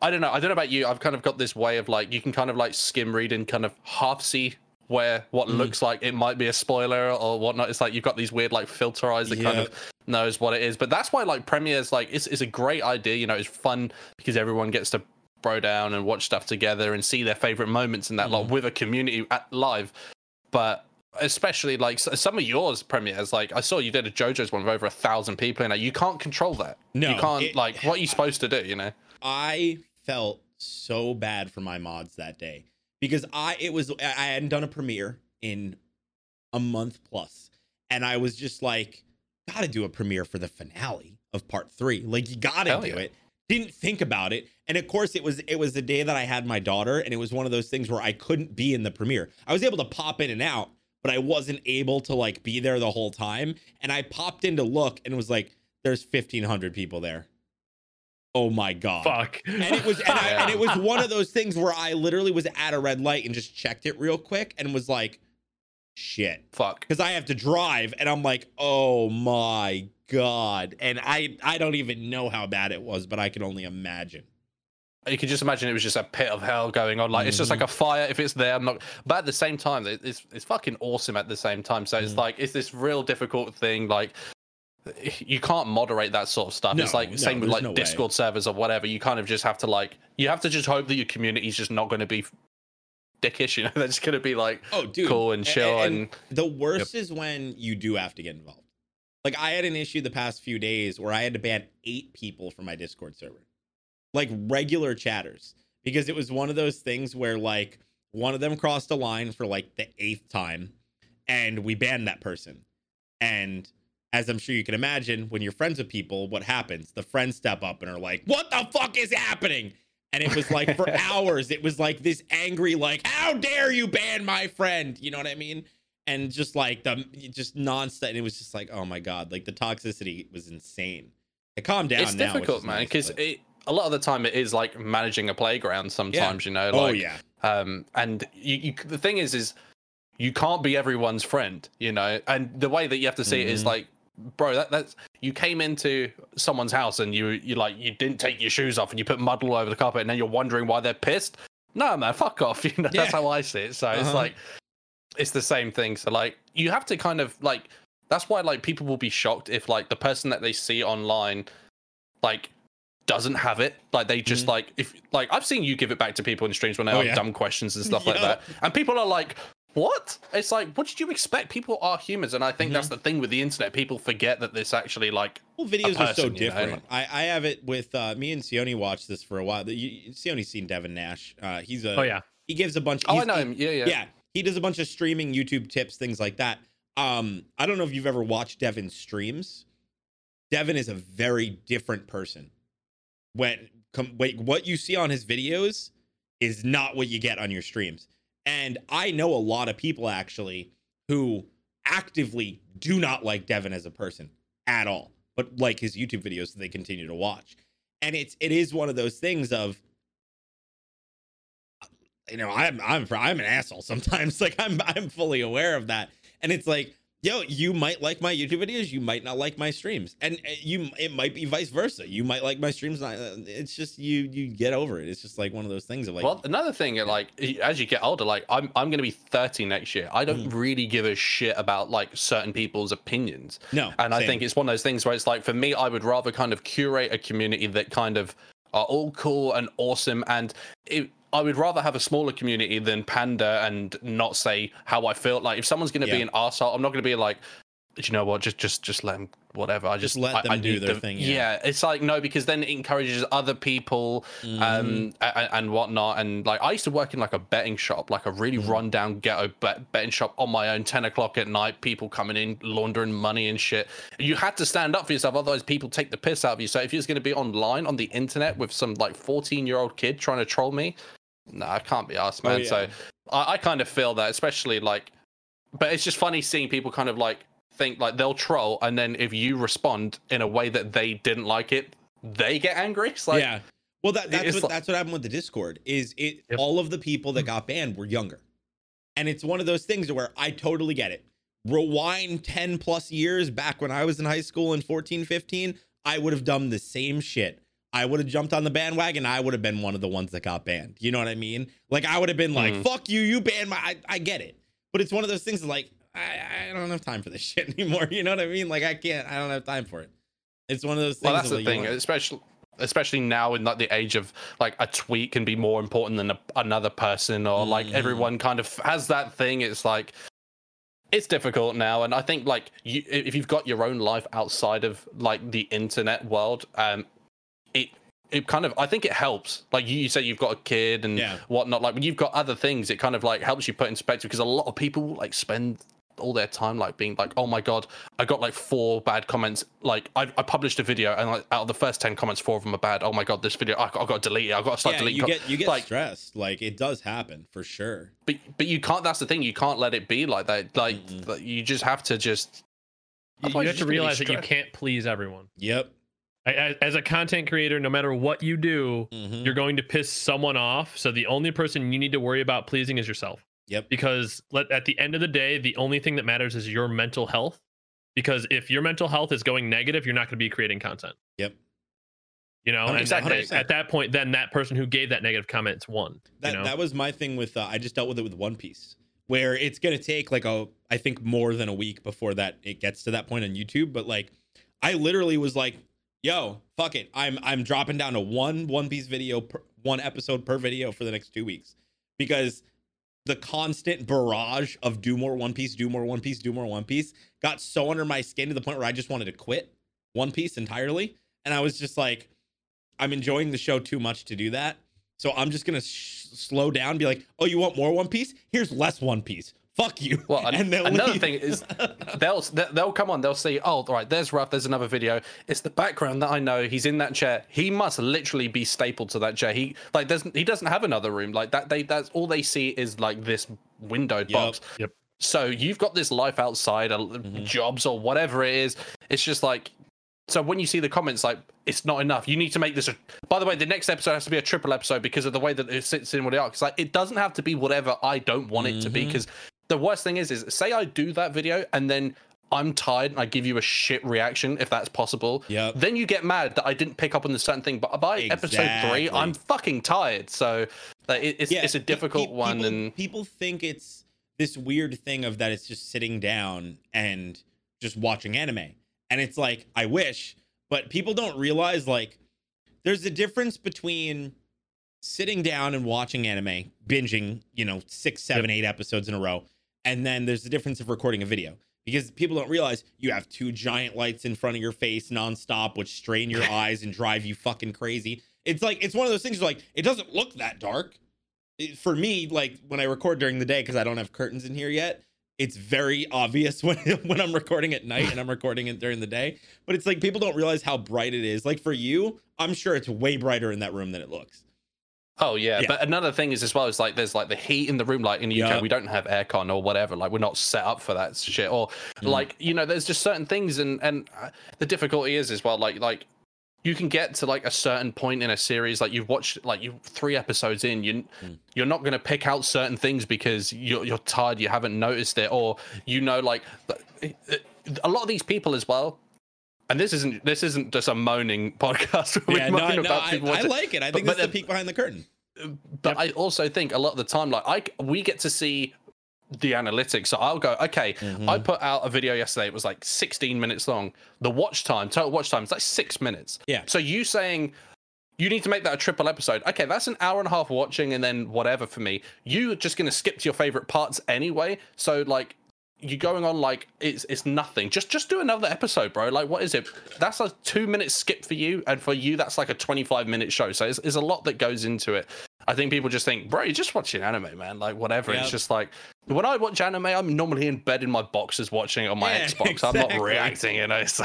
I don't know. I don't know about you. I've kind of got this way of like you can kind of like skim read and kind of half see where what Mm. looks like it might be a spoiler or whatnot. It's like you've got these weird like filter eyes that kind of knows what it is. But that's why like premieres like it's, it's a great idea. You know, it's fun because everyone gets to bro down and watch stuff together and see their favorite moments in that like Mhm. with a community at live. But especially like some of yours premieres, like I saw you did a JoJo's one with over a thousand people in it. You can't control that. No, you can't it- like what are you supposed to do? You know. I felt so bad for my mods that day because I it was I hadn't done a premiere in a month plus, and I was just like, gotta do a premiere for the finale of part three. Like you gotta Hell do yeah. it. Didn't think about it, and of course it was it was the day that I had my daughter, and it was one of those things where I couldn't be in the premiere. I was able to pop in and out, but I wasn't able to like be there the whole time. And I popped in to look, and was like, "There's 1,500 people there." Oh my god! Fuck. and it was and, I, and it was one of those things where I literally was at a red light and just checked it real quick and was like, shit, Fuck. because I have to drive and I'm like, oh my god, and I I don't even know how bad it was, but I can only imagine. You can just imagine it was just a pit of hell going on. Like it's just like a fire. If it's there, I'm not. But at the same time, it's it's fucking awesome. At the same time, so it's Mm. like it's this real difficult thing. Like you can't moderate that sort of stuff. it's No, like no, same with like no way. Discord servers or whatever. You kind of just have to like you have to just hope that your community is just not going to be dickish. You know, they're just going to be like Oh, dude, cool and chill and, and, the worst is when you do have to get involved. Like I had an issue the past few days where I had to ban eight people from my Discord server, like regular chatters, because it was one of those things where like one of them crossed a line for like the eighth time, and we banned that person. And as I'm sure you can imagine, when you're friends with people, what happens? The friends step up and are like, "What the fuck is happening?" And it was like for hours, it was like this angry, like, "How dare you ban my friend?" You know what I mean? and just like the just nonstop. And it was just like, oh my god, like the toxicity was insane. It calmed down. it's now, difficult, man. nice, Because but- it a lot of the time it is like managing a playground. Sometimes you know, like oh yeah, um and you, you the thing is is you can't be everyone's friend you know and the way that you have to see it is Mhm. like bro that that's you came into someone's house and you you like you didn't take your shoes off and you put mud all over the carpet and then you're wondering why they're pissed no man fuck off you know that's how i see it so it's Uh-huh. like it's the same thing so like you have to kind of like that's why like people will be shocked if like the person that they see online like doesn't have it like they just Mhm. like if like i've seen you give it back to people in streams when they Oh, have yeah. dumb questions and stuff like that and people are like what it's like what did you expect people are humans and i think that's the thing with the internet people forget that this actually like well, videos are so person, you know, different. I I have it with uh, me and Sione watched this for a while. You, Sione's seen Devin Nash. Uh, he's a Oh yeah. he gives a bunch. oh i know him yeah yeah yeah he does a bunch of streaming youtube tips things like that um i don't know if you've ever watched devin's streams devin is a very different person when com- wait what you see on his videos is not what you get on your streams and i know a lot of people actually who actively do not like devin as a person at all but like his youtube videos that they continue to watch and it's it is one of those things of you know, I'm I'm I'm an asshole sometimes. Like I'm I'm fully aware of that. And it's like, yo, you might like my YouTube videos, you might not like my streams, and uh, you it might be vice versa. You might like my streams. Not, uh, it's just you you get over it. It's just like one of those things of like, well another thing like as you get older like i'm, I'm gonna be 30 next year i don't Mm. really give a shit about like certain people's opinions no. And I think it's one of those things where it's like for me, I would rather kind of curate a community that kind of are all cool and awesome. And it, I would rather have a smaller community than pander and not say how I feel. Like if someone's going to Yeah. be an arsehole, I'm not going to be like, "Do you know what? Just, just, just let them. Whatever. I just, let I- them I do their the- thing, yeah. it's like no, because then it encourages other people Mhm. um and, and whatnot and like i used to work in like a betting shop like a really Mhm. rundown ghetto bet, betting shop on my own 10 o'clock at night people coming in laundering money and shit you had to stand up for yourself otherwise people take the piss out of you so if you're going to be online on the internet with some like 14 year old kid trying to troll me no i can't be asked Oh, man yeah. so I, I kind of feel that especially like but it's just funny seeing people kind of like think like they'll troll and then if you respond in a way that they didn't like it they get angry it's like yeah. Well, that, that's what like- that's what happened with the Discord. Is it Yep. all of the people that mm-hmm. got banned were younger, and it's one of those things where I totally get it. Rewind ten plus years back when I was in high school in 14, 15, I would have done the same shit. I would have jumped on the bandwagon. I would have been one of the ones that got banned. You know what I mean? Like I would have been like, Mhm. "Fuck you, you banned my." I, I get it, but it's one of those things like I, I don't have time for this shit anymore. You know what I mean? Like I can't. I don't have time for it. It's one of those things. well that's of, the like, thing especially especially now in like the age of like a tweet can be more important than a, another person or like Mhm. everyone kind of has that thing it's like it's difficult now and i think like you if you've got your own life outside of like the internet world um it it kind of I think it helps. Like you, you say you've got a kid and Yeah. whatnot. Like when you've got other things, it kind of like helps you put in perspective because a lot of people like spend all their time like being like, oh my god, I got like four bad comments. Like I, I published a video and like out of the first ten comments, four of them are bad. Oh my god, this video I, I got to delete it. I got to start yeah, deleting. you co- get you get like, stressed. Like it does happen for sure. but but you can't. That's the thing. You can't let it be like that. Like you just have to just. You, you have to realize that you can't please everyone. Yep. I- As a content creator, no matter what you do, Mhm. you're going to piss someone off. So the only person you need to worry about pleasing is yourself. Yep. Because let, at the end of the day, the only thing that matters is your mental health. Because if your mental health is going negative, you're not going to be creating content. Yep. You know, and Exactly. at, at that point, then that person who gave that negative comments won. That you know? that was my thing with uh, I just dealt with it with One Piece, where it's gonna take like a I think more than a week before that it gets to that point on YouTube. But like, I literally was like, "Yo, fuck it, I'm I'm dropping down to one One Piece video, per, one episode per video for the next two weeks," because the constant barrage of do more One Piece, do more One Piece, do more One Piece got so under my skin to the point where I just wanted to quit One Piece entirely, and I was just like, I'm enjoying the show too much to do that. So I'm just gonna sh- slow down, be like, "Oh, you want more One Piece? Here's less One Piece. Fuck you." Well, an- and they'll another leave. thing is they'll they'll come on. They'll say, "Oh, all right, there's Ruff. There's another video. It's the background that I know. He's in that chair. He must literally be stapled to that chair. He like doesn't he doesn't have another room like that. They that's all they see is like this windowed box. Yep. So you've got this life outside, uh, Mm-hmm. jobs or whatever it is. It's just like. So when you see the comments, like it's not enough. You need to make this. A, by the way, the next episode has to be a triple episode because of the way that it sits in with the arc. It's like it doesn't have to be whatever I don't want it to be. Because the worst thing is, is say I do that video and then I'm tired and I give you a shit reaction if that's possible. Yeah. Then you get mad that I didn't pick up on the certain thing. But by episode three, I'm fucking tired. So like, it, it's it's a difficult pe- one. and people think it's this weird thing of that it's just sitting down and just watching anime, and it's like I wish, but people don't realize like there's a difference between sitting down and watching anime, binging, you know, six, seven, eight episodes in a row, and then there's the difference of recording a video. Because people don't realize you have two giant lights in front of your face nonstop, which strain your eyes and drive you fucking crazy. It's like it's one of those things. Where like it doesn't look that dark. It- for me, like when I record during the day, because I don't have curtains in here yet, it's very obvious when when I'm recording at night and I'm recording it during the day. But it's like people don't realize how bright it is. Like for you, I'm sure it's way brighter in that room than it looks. Oh yeah. Yeah. but another thing is as well is like there's like the heat in the room. Like in the UK, Yeah. we don't have aircon or whatever. Like we're not set up for that shit. Or Mm. like you know, there's just certain things, and and uh, the difficulty is as well. Like like you can get to like a certain point in a series, like you've watched like you three episodes in, you Mm. you're not going to pick out certain things because you're you're tired, you haven't noticed it, or you know like a lot of these people as well. And this isn't this isn't just a moaning podcast. where yeah, no, no, about I, I like it. I think but that's the the- peek behind the curtain. but I also think a lot of the time, like I, we get to see the analytics. So I'll go, okay, Mm-hmm. I put out a video yesterday. It was like 16 minutes long. The watch time, total watch time, is like six minutes. Yeah. So you saying you need to make that a triple episode? Okay, that's an hour and a half watching, and then whatever for me. You're just gonna skip to your favorite parts anyway. So like. You going on like it's it's nothing. Just just do another episode, bro. Like what is it? That's a two minute skip for you, and for you that's like a twenty five minute show. So it's, it's a lot that goes into it. I think people just think, bro, you're just watching anime, man. Like whatever. It's just like when I watch anime, I'm normally in bed in my boxes watching it on my Yeah, Xbox. I'm not reacting, you know. So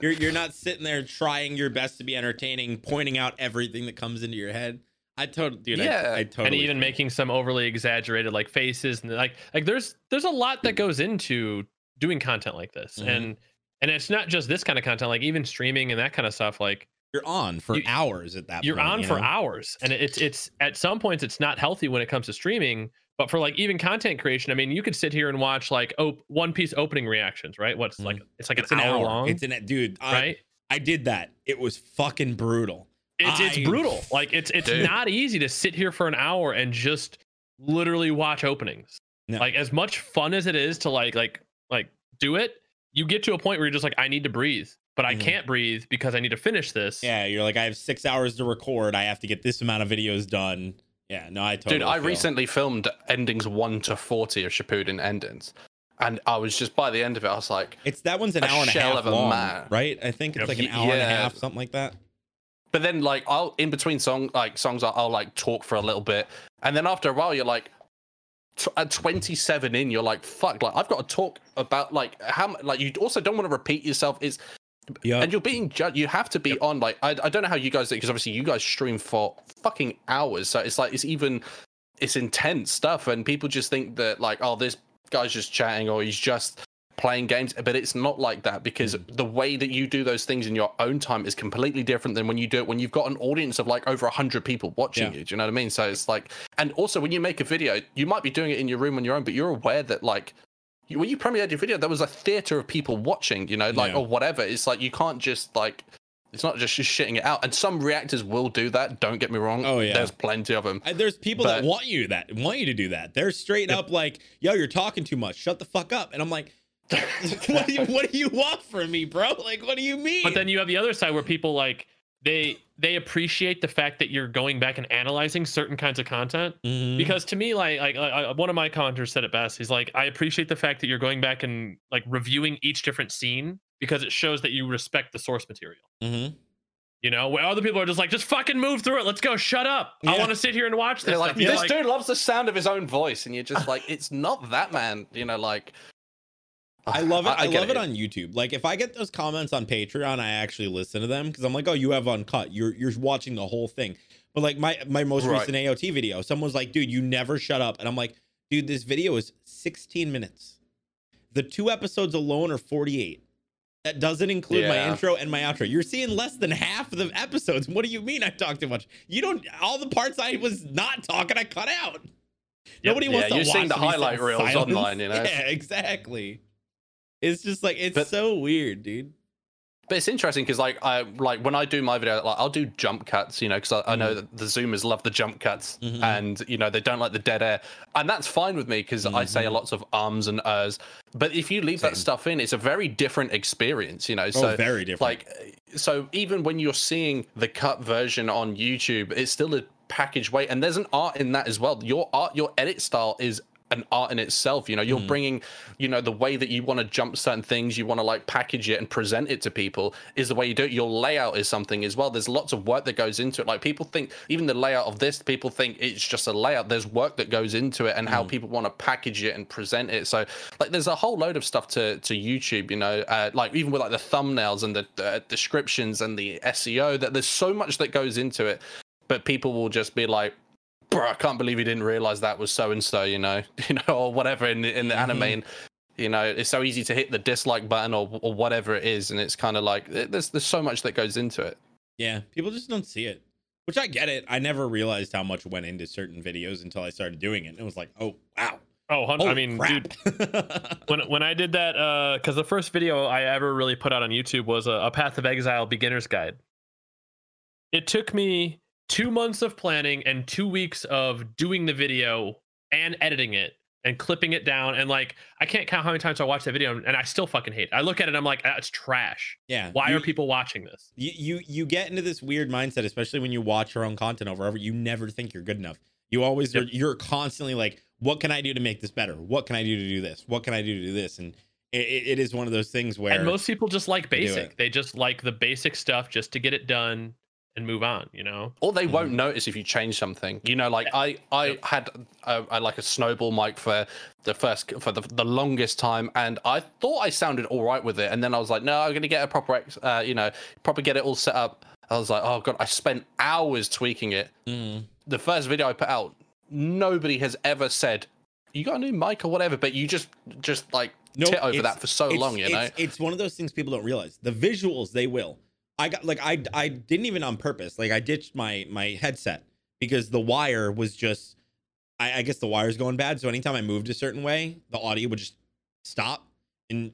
You're you're not sitting there trying your best to be entertaining, pointing out everything that comes into your head. I totally, dude. Yeah. I, I totally. and even making some overly exaggerated like faces and like like there's there's a lot that goes into doing content like this Mhm. and and it's not just this kind of content like even streaming and that kind of stuff like you're on for You- hours at that. you're point, on you for know? hours and it's it's at some points it's not healthy when it comes to streaming but for like even content creation i mean you could sit here and watch like op- one piece opening reactions right what's like it's like Mm-hmm. It's an, an hour, hour long It's an dude. I, right I did that. It was fucking brutal. It's it's I- brutal like it's it's Dude. not easy to sit here for an hour and just literally watch openings No. like as much fun as it is to like like like do it you get to a point where you're just like i need to breathe but i Mhm. can't breathe because i need to finish this Yeah, you're like, I have six hours to record. I have to get this amount of videos done. Yeah, no, I totally. Dude, I feel- recently filmed endings one to forty of Shippuden endings, and I was just by the end of it, I was like, It's that one's an hour and a half of a long, man. right? I think it's Yep. like an Y- hour and a half, something like that. But then like I'll in between song like songs I'll, I'll like talk for a little bit, and then after a while you're like. t- At 27 in, you're like, fuck, like I've got to talk about like how like you also don't want to repeat yourself. It's Yeah. and you're being judged. You have to be on like I, I don't know how you guys do because obviously you guys stream for fucking hours, so it's like it's even it's intense stuff, and people just think that like oh this guy's just chatting or he's just playing games, but it's not like that because mm. the way that you do those things in your own time is completely different than when you do it when you've got an audience of like over a hundred people watching Yeah. you. Do you know what I mean? So it's like, and also when you make a video, you might be doing it in your room on your own, but you're aware that like you- when you premiered your video, there was a theater of people watching, you know, like Yeah. or whatever. It's like you can't just like it's not just just shitting it out. And some reactors will do that. Don't get me wrong. Oh, yeah. there's plenty of them. And uh, there's people that want you that want you to do that. They're straight up like, "Yo, you're talking too much. Shut the fuck up." And I'm like, "What do you what do you want from me, bro? Like, what do you mean?" But then you have the other side where people like they they appreciate the fact that you're going back and analyzing certain kinds of content. Mhm. Because to me, like, like uh, one of my commenters said it best. He's like, I appreciate the fact that you're going back and like reviewing each different scene because it shows that you respect the source material. mm-hmm. You know, where other people are just like, just fucking move through it. Let's go. Shut up. I want to sit here and watch this. They're like, this like, dude loves the sound of his own voice, and you're just like, it's not that man. You know, like I love it. I, get love it. on YouTube. Like if I get those comments on Patreon, I actually listen to them because I'm like, oh, you have uncut. You're you're watching the whole thing. But like my my most Right. recent AOT video, someone was like, dude, you never shut up. And I'm like, dude, this video is 16 minutes. The two episodes alone are 48. That doesn't include my intro and my outro. You're seeing less than half of the episodes. What do you mean I talk too much? You don't all the parts I was not talking, I cut out. Nobody Yeah, wants to you're watch seeing the highlight reels silence. online, you know? Yeah, exactly. It's just like it's But- so weird, dude. But it's interesting because like I like when I do my video, like I'll do jump cuts, you know, because I, I know Mhm. that the Zoomers love the jump cuts, Mhm. and you know they don't like the dead air, and that's fine with me because I say Mhm. lots of ums and ers. But if you leave Same. that stuff in, it's a very different experience, you know. So oh, very different. like so even when you're seeing the cut version on YouTube, it's still a packaged way, and there's an art in that as well. Your art, your edit style is an art in itself. You know, you're Mhm. bringing, you know, the way that you want to jump certain things, you want to like package it and present it to people is the way you do it. Your layout is something as well. There's lots of work that goes into it. Like people think, even the layout of this, people think it's just a layout. There's work that goes into it and how Mhm. people want to package it and present it. So like, there's a whole load of stuff to to YouTube. You know, uh, like even with like the thumbnails and the uh, descriptions and the SEO. That there's so much that goes into it, but people will just be like bro, I can't believe he didn't realize that was so and so, you know, you know, or whatever in the, in the Mhm. anime. And, you know, it's so easy to hit the dislike button or or whatever it is, and it's kind of like there's there's so much that goes into it. yeah, people just don't see it. Which I get it. I never realized how much went into certain videos until I started doing it. And it was like, oh wow. oh, hun- I mean, crap. dude, when when I did that, uh, because the first video I ever really put out on YouTube was a, a Path of Exile beginner's guide. It took me two months of planning and two weeks of doing the video and editing it and clipping it down and like I can't count how many times I watched that video and I still fucking hate it. I look at it and I'm like, that's trash. yeah. Why you, are people watching this? you, you you get into this weird mindset, especially when you watch your own content over over. You never think you're good enough. You always Yep. are, you're constantly like, what can I do to make this better? What can I do to do this? What can I do to do this? And it, it- it is one of those things where And most people just like basic. They just like the basic stuff just to get it done and move on, you know? Or they won't Mm-hmm. notice if you change something. You know, like I I Yep. had a, a, like a snowball mic for the first for the, the longest time, and I thought I sounded all right with it, and then I was like, no, I'm gonna get a proper ex, uh, you know, proper get it all set up. I was like, oh god, I spent hours tweaking it. Mm. the first video I put out, nobody has ever said you got a new mic or whatever, but you just just like Nope, tit over that for so long, you know. it's, it's one of those things people don't realize. The visuals they will. I got like I I didn't even on purpose. Like I ditched my my headset because the wire was just I, I guess the wire's going bad. So anytime I moved a certain way, the audio would just stop, and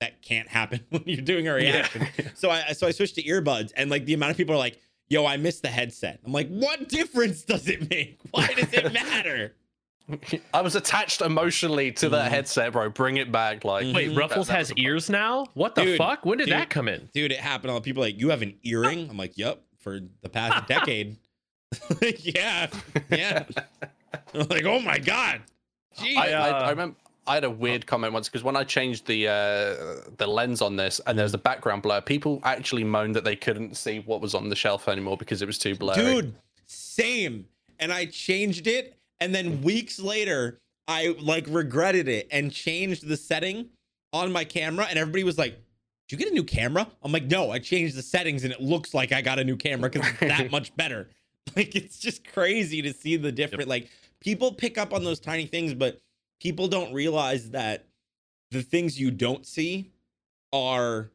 that can't happen when you're doing a reaction. So I so I switched to earbuds, and like the amount of people are like, "Yo, I missed the headset." I'm like, "What difference does it make? Why does it matter?" I was attached emotionally to that Mhm. headset, bro. Bring it back, like. Wait, Mhm. Ruffles That- that has ears now? What the Dude, fuck? When did dude. that come in? dude it happened all the people are like you have an earring i'm like yep for the past decade yeah yeah I'm like oh my god Jeez. I, I, uh, I remember. I had a weird comment once because when I changed the uh, the lens on this and there's a background blur, people actually moaned that they couldn't see what was on the shelf anymore because it was too blurry. Dude, same. And I changed it, and then weeks later, I like regretted it and changed the setting on my camera, and everybody was like, "Did you get a new camera?" I'm like, "No, I changed the settings, and it looks like I got a new camera because it's that much better." Like it's just crazy to see the different. Like people pick up on those tiny things, but people don't realize that the things you don't see are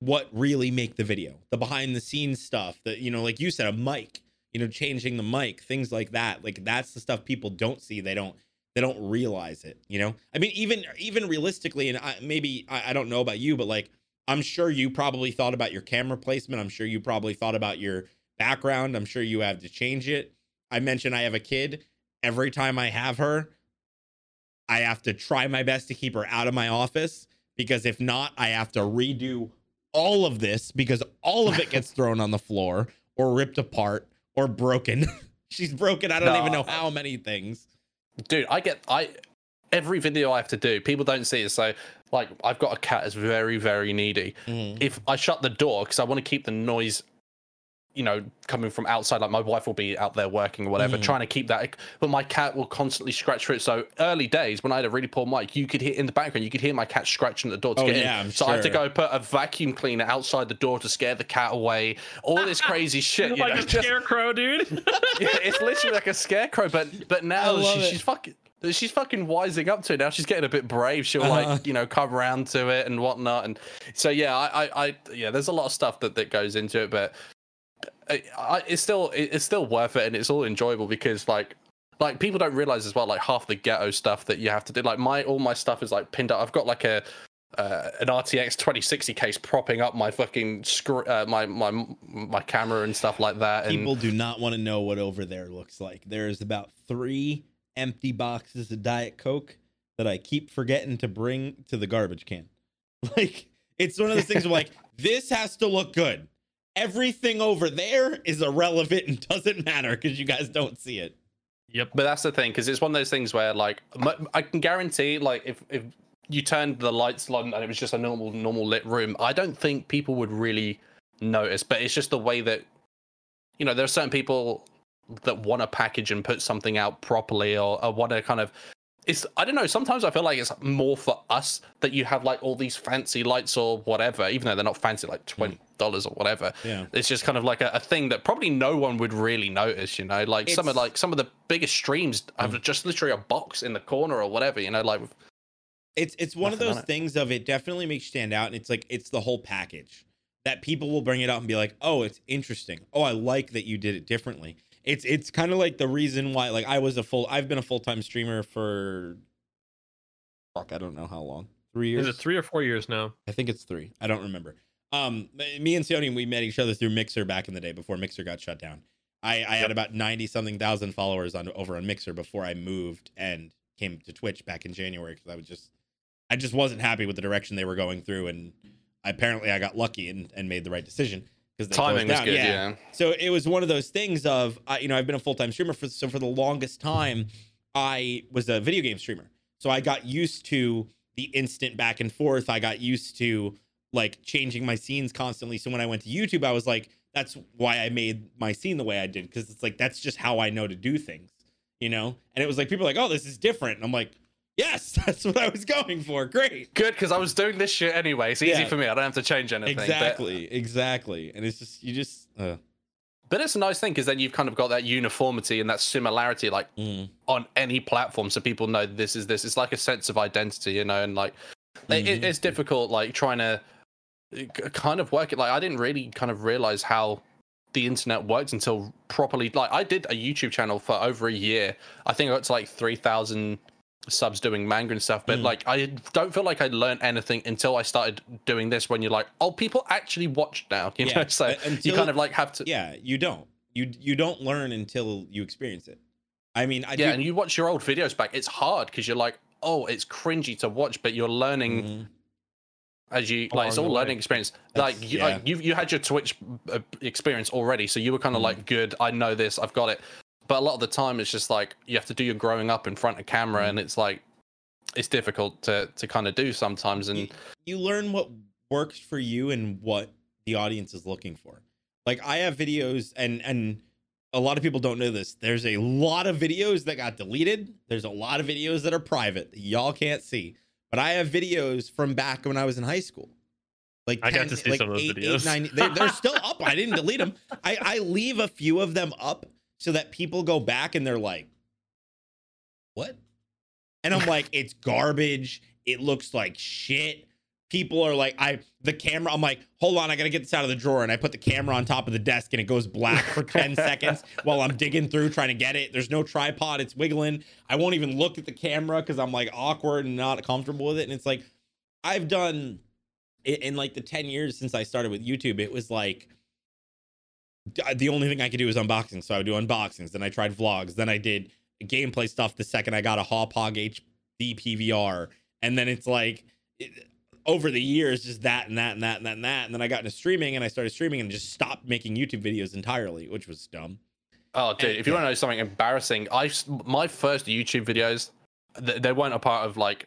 what really make the video the behind the scenes stuff that you know like you said a mic you know changing the mic things like that. Like that's the stuff people don't see. They don't they don't realize it you know? I mean even even realistically and I, maybe I, I don't know about you but like i'm sure you probably thought about your camera placement. I'm sure you probably thought about your background. I'm sure you have to change it. I mentioned i have a kid. Every time i have her i have to try my best to keep her out of my office because if not i have to redo all of this because all of it gets thrown on the floor or ripped apart or broken. She's broken. I don't No. even know how many things. dude i get i every video i have to do people don't see it so like i've got a cat that's very very needy mm. if i shut the door because i want to keep the noise you know coming from outside like my wife will be out there working or whatever Mhm. trying to keep that but my cat will constantly scratch for it so early days when i had a really poor mic you could hear in the background you could hear my cat scratching at the door to Oh, get yeah, in I'm so i had to go put a vacuum cleaner outside the door to scare the cat away all this crazy shit you like know, a just- scarecrow, dude. yeah, it's literally like a scarecrow. But but now she, she's fucking she's fucking wising up to it now. She's getting a bit brave. She'll Uh-huh. like you know come around to it and whatnot. And so yeah, I, I I yeah, there's a lot of stuff that that goes into it, but it's still it- it's still worth it and it's all enjoyable because like. Like people don't realize as well, like half the ghetto stuff that you have to do. Like my all my stuff is like pinned up. I've got like a uh, an RTX 2060 case propping up my fucking screw, uh, my my my camera and stuff like that. And People do not want to know what over there looks like. There's about three empty boxes of Diet Coke that I keep forgetting to bring to the garbage can. Like it's one of those things where like this has to look good. Everything over there is irrelevant and doesn't matter because you guys don't see it. yep. But that's the thing, because it's one of those things where, like, I can guarantee, like, if if you turned the lights on and it was just a normal normal lit room, I don't think people would really notice. But it's just the way that, you know, there are certain people that want to package and put something out properly, or, or want to kind of. It's I don't know. Sometimes I feel like it's more for us that you have like all these fancy lights or whatever, even though they're not fancy, like hmm. twenty dollars or whatever Yeah. it's just kind of like a, a thing that probably no one would really notice you know like some of like some of the biggest streams have hmm. just literally a box in the corner or whatever you know like It's it's one of Nothing on those things of it definitely makes you stand out, and it's like it's the whole package that people will bring it up and be like, "Oh, it's interesting. Oh, I like that you did it differently." It's it's kind of like the reason why like I was a full I've been a full time streamer for fuck I don't know how long three years Is it three or four years now? I think it's three. I don't remember. Um, me and Sione, we met each other through Mixer back in the day before Mixer got shut down. I, I had about ninety something thousand followers on over on Mixer before I moved and came to Twitch back in January because I was just, I just wasn't happy with the direction they were going through, and apparently I got lucky and, and made the right decision because timing was good yeah, so it was one of those things of I you know I've been a full time streamer for so for the longest time I was a video game streamer. So I got used to the instant back and forth. I got used to like changing my scenes constantly. So when I went to YouTube, I was like, that's why I made my scene the way I did because it's like that's just how I know to do things, you know. And it was like people were like, oh, this is different. And I'm like, yes, that's what I was going for. Great. good because i was doing this shit anyway it's easy Yeah. for me i don't have to change anything but- Exactly, exactly. And it's just you just uh, but, it's a nice thing because then you've kind of got that uniformity and that similarity like mm, on any platform so people know this is this it's like a sense of identity you know and like it- it, Mhm. it's difficult like trying to uh, k- kind of work it like i didn't really kind of realize how the internet worked until properly like i did a youtube channel for over a year i think i got to like 3000 subs doing manga and stuff but Mm. like i don't feel like i learned anything until i started doing this when you're like oh people actually watch now you Yeah, know so uh, you kind of like have to yeah, you don't. You you don't learn until you experience it. I mean, I yeah do, and you watch your old videos back it's hard because you're like oh it's cringy to watch but you're learning Mhm. as you like it's all the way. learning experience That's- like you yeah. like you you had your twitch uh, experience already so you were kind of Mhm. like good i know this i've got it but a lot of the time it's just like you have to do your growing up in front of camera Mhm. and it's like it's difficult to to kind of do sometimes. And you, you learn what works for you and what the audience is looking for. Like I have videos and and a lot of people don't know this. There's a lot of videos that got deleted. There's a lot of videos that are private that y'all can't see. But I have videos from back when I was in high school. Like I got to see like some of those eight- videos. eight, nine- they're, they're still up. I didn't delete them. I, I leave a few of them up so that people go back and they're like, what? And I'm like, it's garbage. It looks like shit. People are like, I the camera. I'm like, hold on, I gotta get this out of the drawer, and I put the camera on top of the desk, and it goes black for ten seconds while I'm digging through trying to get it. There's no tripod. It's wiggling. I won't even look at the camera because I'm like awkward and not comfortable with it. And it's like, I've done in, in like the ten years since I started with YouTube. It was like the only thing I could do was unboxing. So I would do unboxings. Then I tried vlogs. Then I did gameplay stuff the second I got a Hauppauge HD PVR. And then it's like it, over the years, just that and that and that and that and that. And then I got into streaming and I started streaming and just stopped making YouTube videos entirely, which was dumb. Oh, dude! And- if you yeah. want to know something embarrassing, I my first YouTube videos, th- they weren't a part of like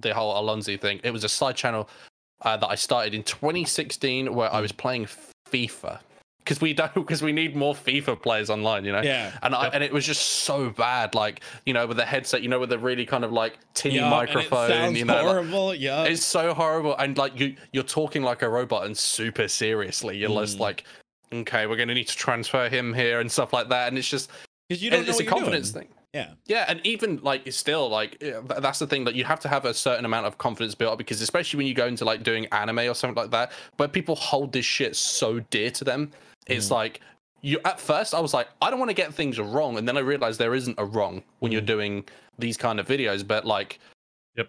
the whole Alonzi thing. It was a side channel uh, that I started in 2016 where I Mm. was playing FIFA because we don't because we need more FIFA players online, you know. Yeah. And I and it was just so bad, like you know, with the headset, you know, with the really kind of like tinny and it microphone, sounds you know. like- yeah. it's so horrible, and like you, you're talking like a robot and super seriously. You're just Mm. like, okay, we're gonna need to transfer him here and stuff like that, and it's just Because you don't know it's a confidence doing. thing. Yeah. Yeah, and even like still like that's the thing that you have to have a certain amount of confidence built up because especially when you go into like doing anime or something like that, where people hold this shit so dear to them, it's Mm. like you at first I was like, I don't want to get things wrong, and then I realized there isn't a wrong when you're Mm. doing these kind of videos, but like Yep.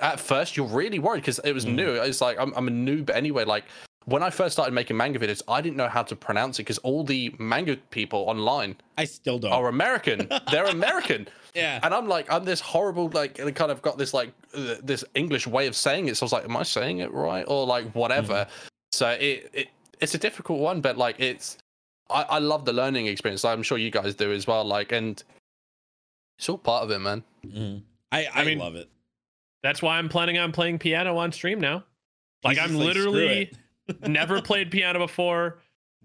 at first you're really worried because it was Mm. new. It's like I'm, I'm a noob anyway. Like when I first started making manga videos, I didn't know how to pronounce it because all the manga people online I still don't. are American. They're American, yeah. and I'm like, I'm this horrible like, and kind of got this like uh, this English way of saying it. So I was like, am I saying it right or like whatever? So it, it it's a difficult one, but like it's I, I love the learning experience. I'm sure you guys do as well. Like, and it's all part of it, man. Mhm. I, I, I mean, love it. That's why I'm planning on playing piano on stream now. Like He's I'm like, literally never played piano before.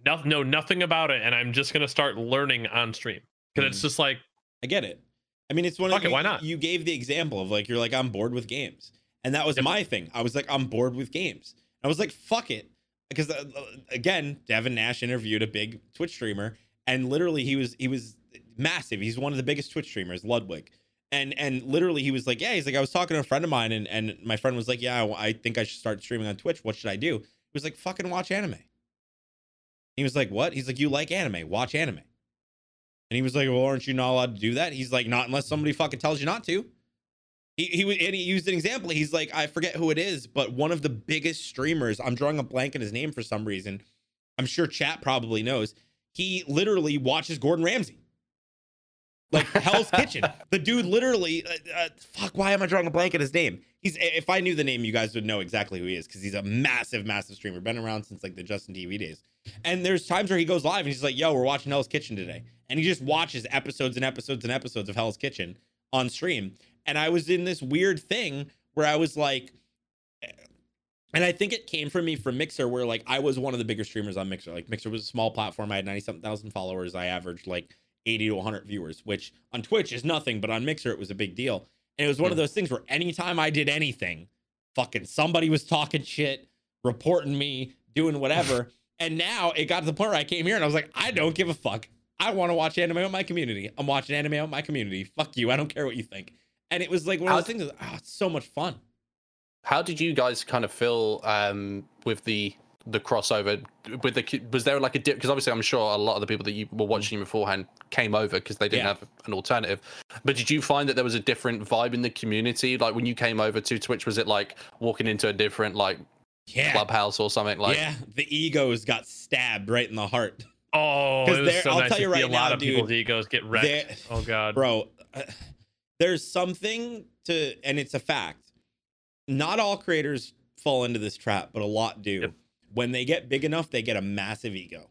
No, know nothing about it, and I'm just gonna start learning on stream because it's Mm. just like I get it. I mean, it's one of Fuck it, you, why not? You gave the example of like you're like I'm bored with games, and that was Yep. my thing. I was like I'm bored with games. I was like fuck it, because uh, again, Devin Nash interviewed a big Twitch streamer, and literally he was he was massive. He's one of the biggest Twitch streamers, Ludwig. And and literally he was like, yeah, he's like, I was talking to a friend of mine, and and my friend was like, yeah, I think I should start streaming on Twitch. What should I do? He was like, fucking watch anime. He was like, what? He's like, you like anime? Watch anime. And he was like, well, aren't you not allowed to do that? He's like, not unless somebody fucking tells you not to. He he and he used an example. He's like, I forget who it is, but one of the biggest streamers. I'm drawing a blank in his name for some reason. I'm sure chat probably knows. He literally watches Gordon Ramsay. Like Hell's Kitchen. The dude literally, uh, uh, fuck. Why am I drawing a blank at his name? He's. If I knew the name, you guys would know exactly who he is because he's a massive, massive streamer. Been around since like the Justin TV days. And there's times where he goes live and he's like, "Yo, we're watching Hell's Kitchen today," and he just watches episodes and episodes and episodes of Hell's Kitchen on stream. And I was in this weird thing where I was like, and I think it came from me from Mixer, where like I was one of the bigger streamers on Mixer. Like Mixer was a small platform. I had ninety something thousand followers. I averaged like eighty to one hundred viewers, which on Twitch is nothing, but on Mixer it was a big deal. And it was one of mm. those things where anytime I did anything, fucking somebody was talking shit, reporting me, doing whatever. and now it got to the point where I came here and I was like, I don't give a fuck. I want to watch anime with my community. I'm watching anime with my community. Fuck you. I don't care what you think. And it was like one of How- those things. that, Oh, it's so much fun. How did you guys kind of feel um, with the the crossover? With the was there like a dip? Because obviously, I'm sure a lot of the people that you were watching beforehand came over because they didn't Yeah. have an alternative. But did you find that there was a different vibe in the community? Like when you came over to Twitch, was it like walking into a different like Yeah. clubhouse or something? Like yeah, the egos got stabbed right in the heart, oh, 'Cause it was so I'll nice tell to you see a right lot now, of people's dude, egos get wrecked. oh god, bro. uh, there's something to, and it's a fact. Not all creators fall into this trap, but a lot do. Yep. When they get big enough, they get a massive ego,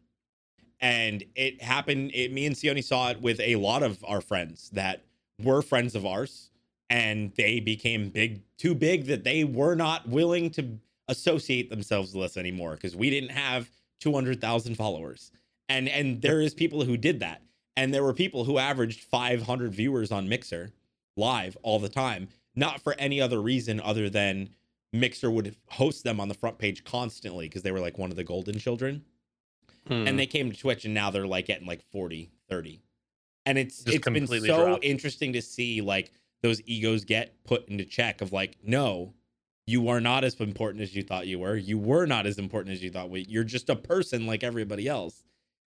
and it happened. It, me and Sione saw it with a lot of our friends that were friends of ours, and they became big, too big that they were not willing to associate themselves with us anymore because we didn't have 200,000 followers. And and there is people who did that. And there were people who averaged 500 viewers on Mixer live all the time, not for any other reason other than Mixer would host them on the front page constantly because they were like one of the golden children. Hmm. And they came to Twitch and now they're like getting like 40, 30. And it's Just it's been so dropped. interesting to see like those egos get put into check of like, no, you are not as important as you thought you were. You were not as important as you thought. we- You're just a person like everybody else.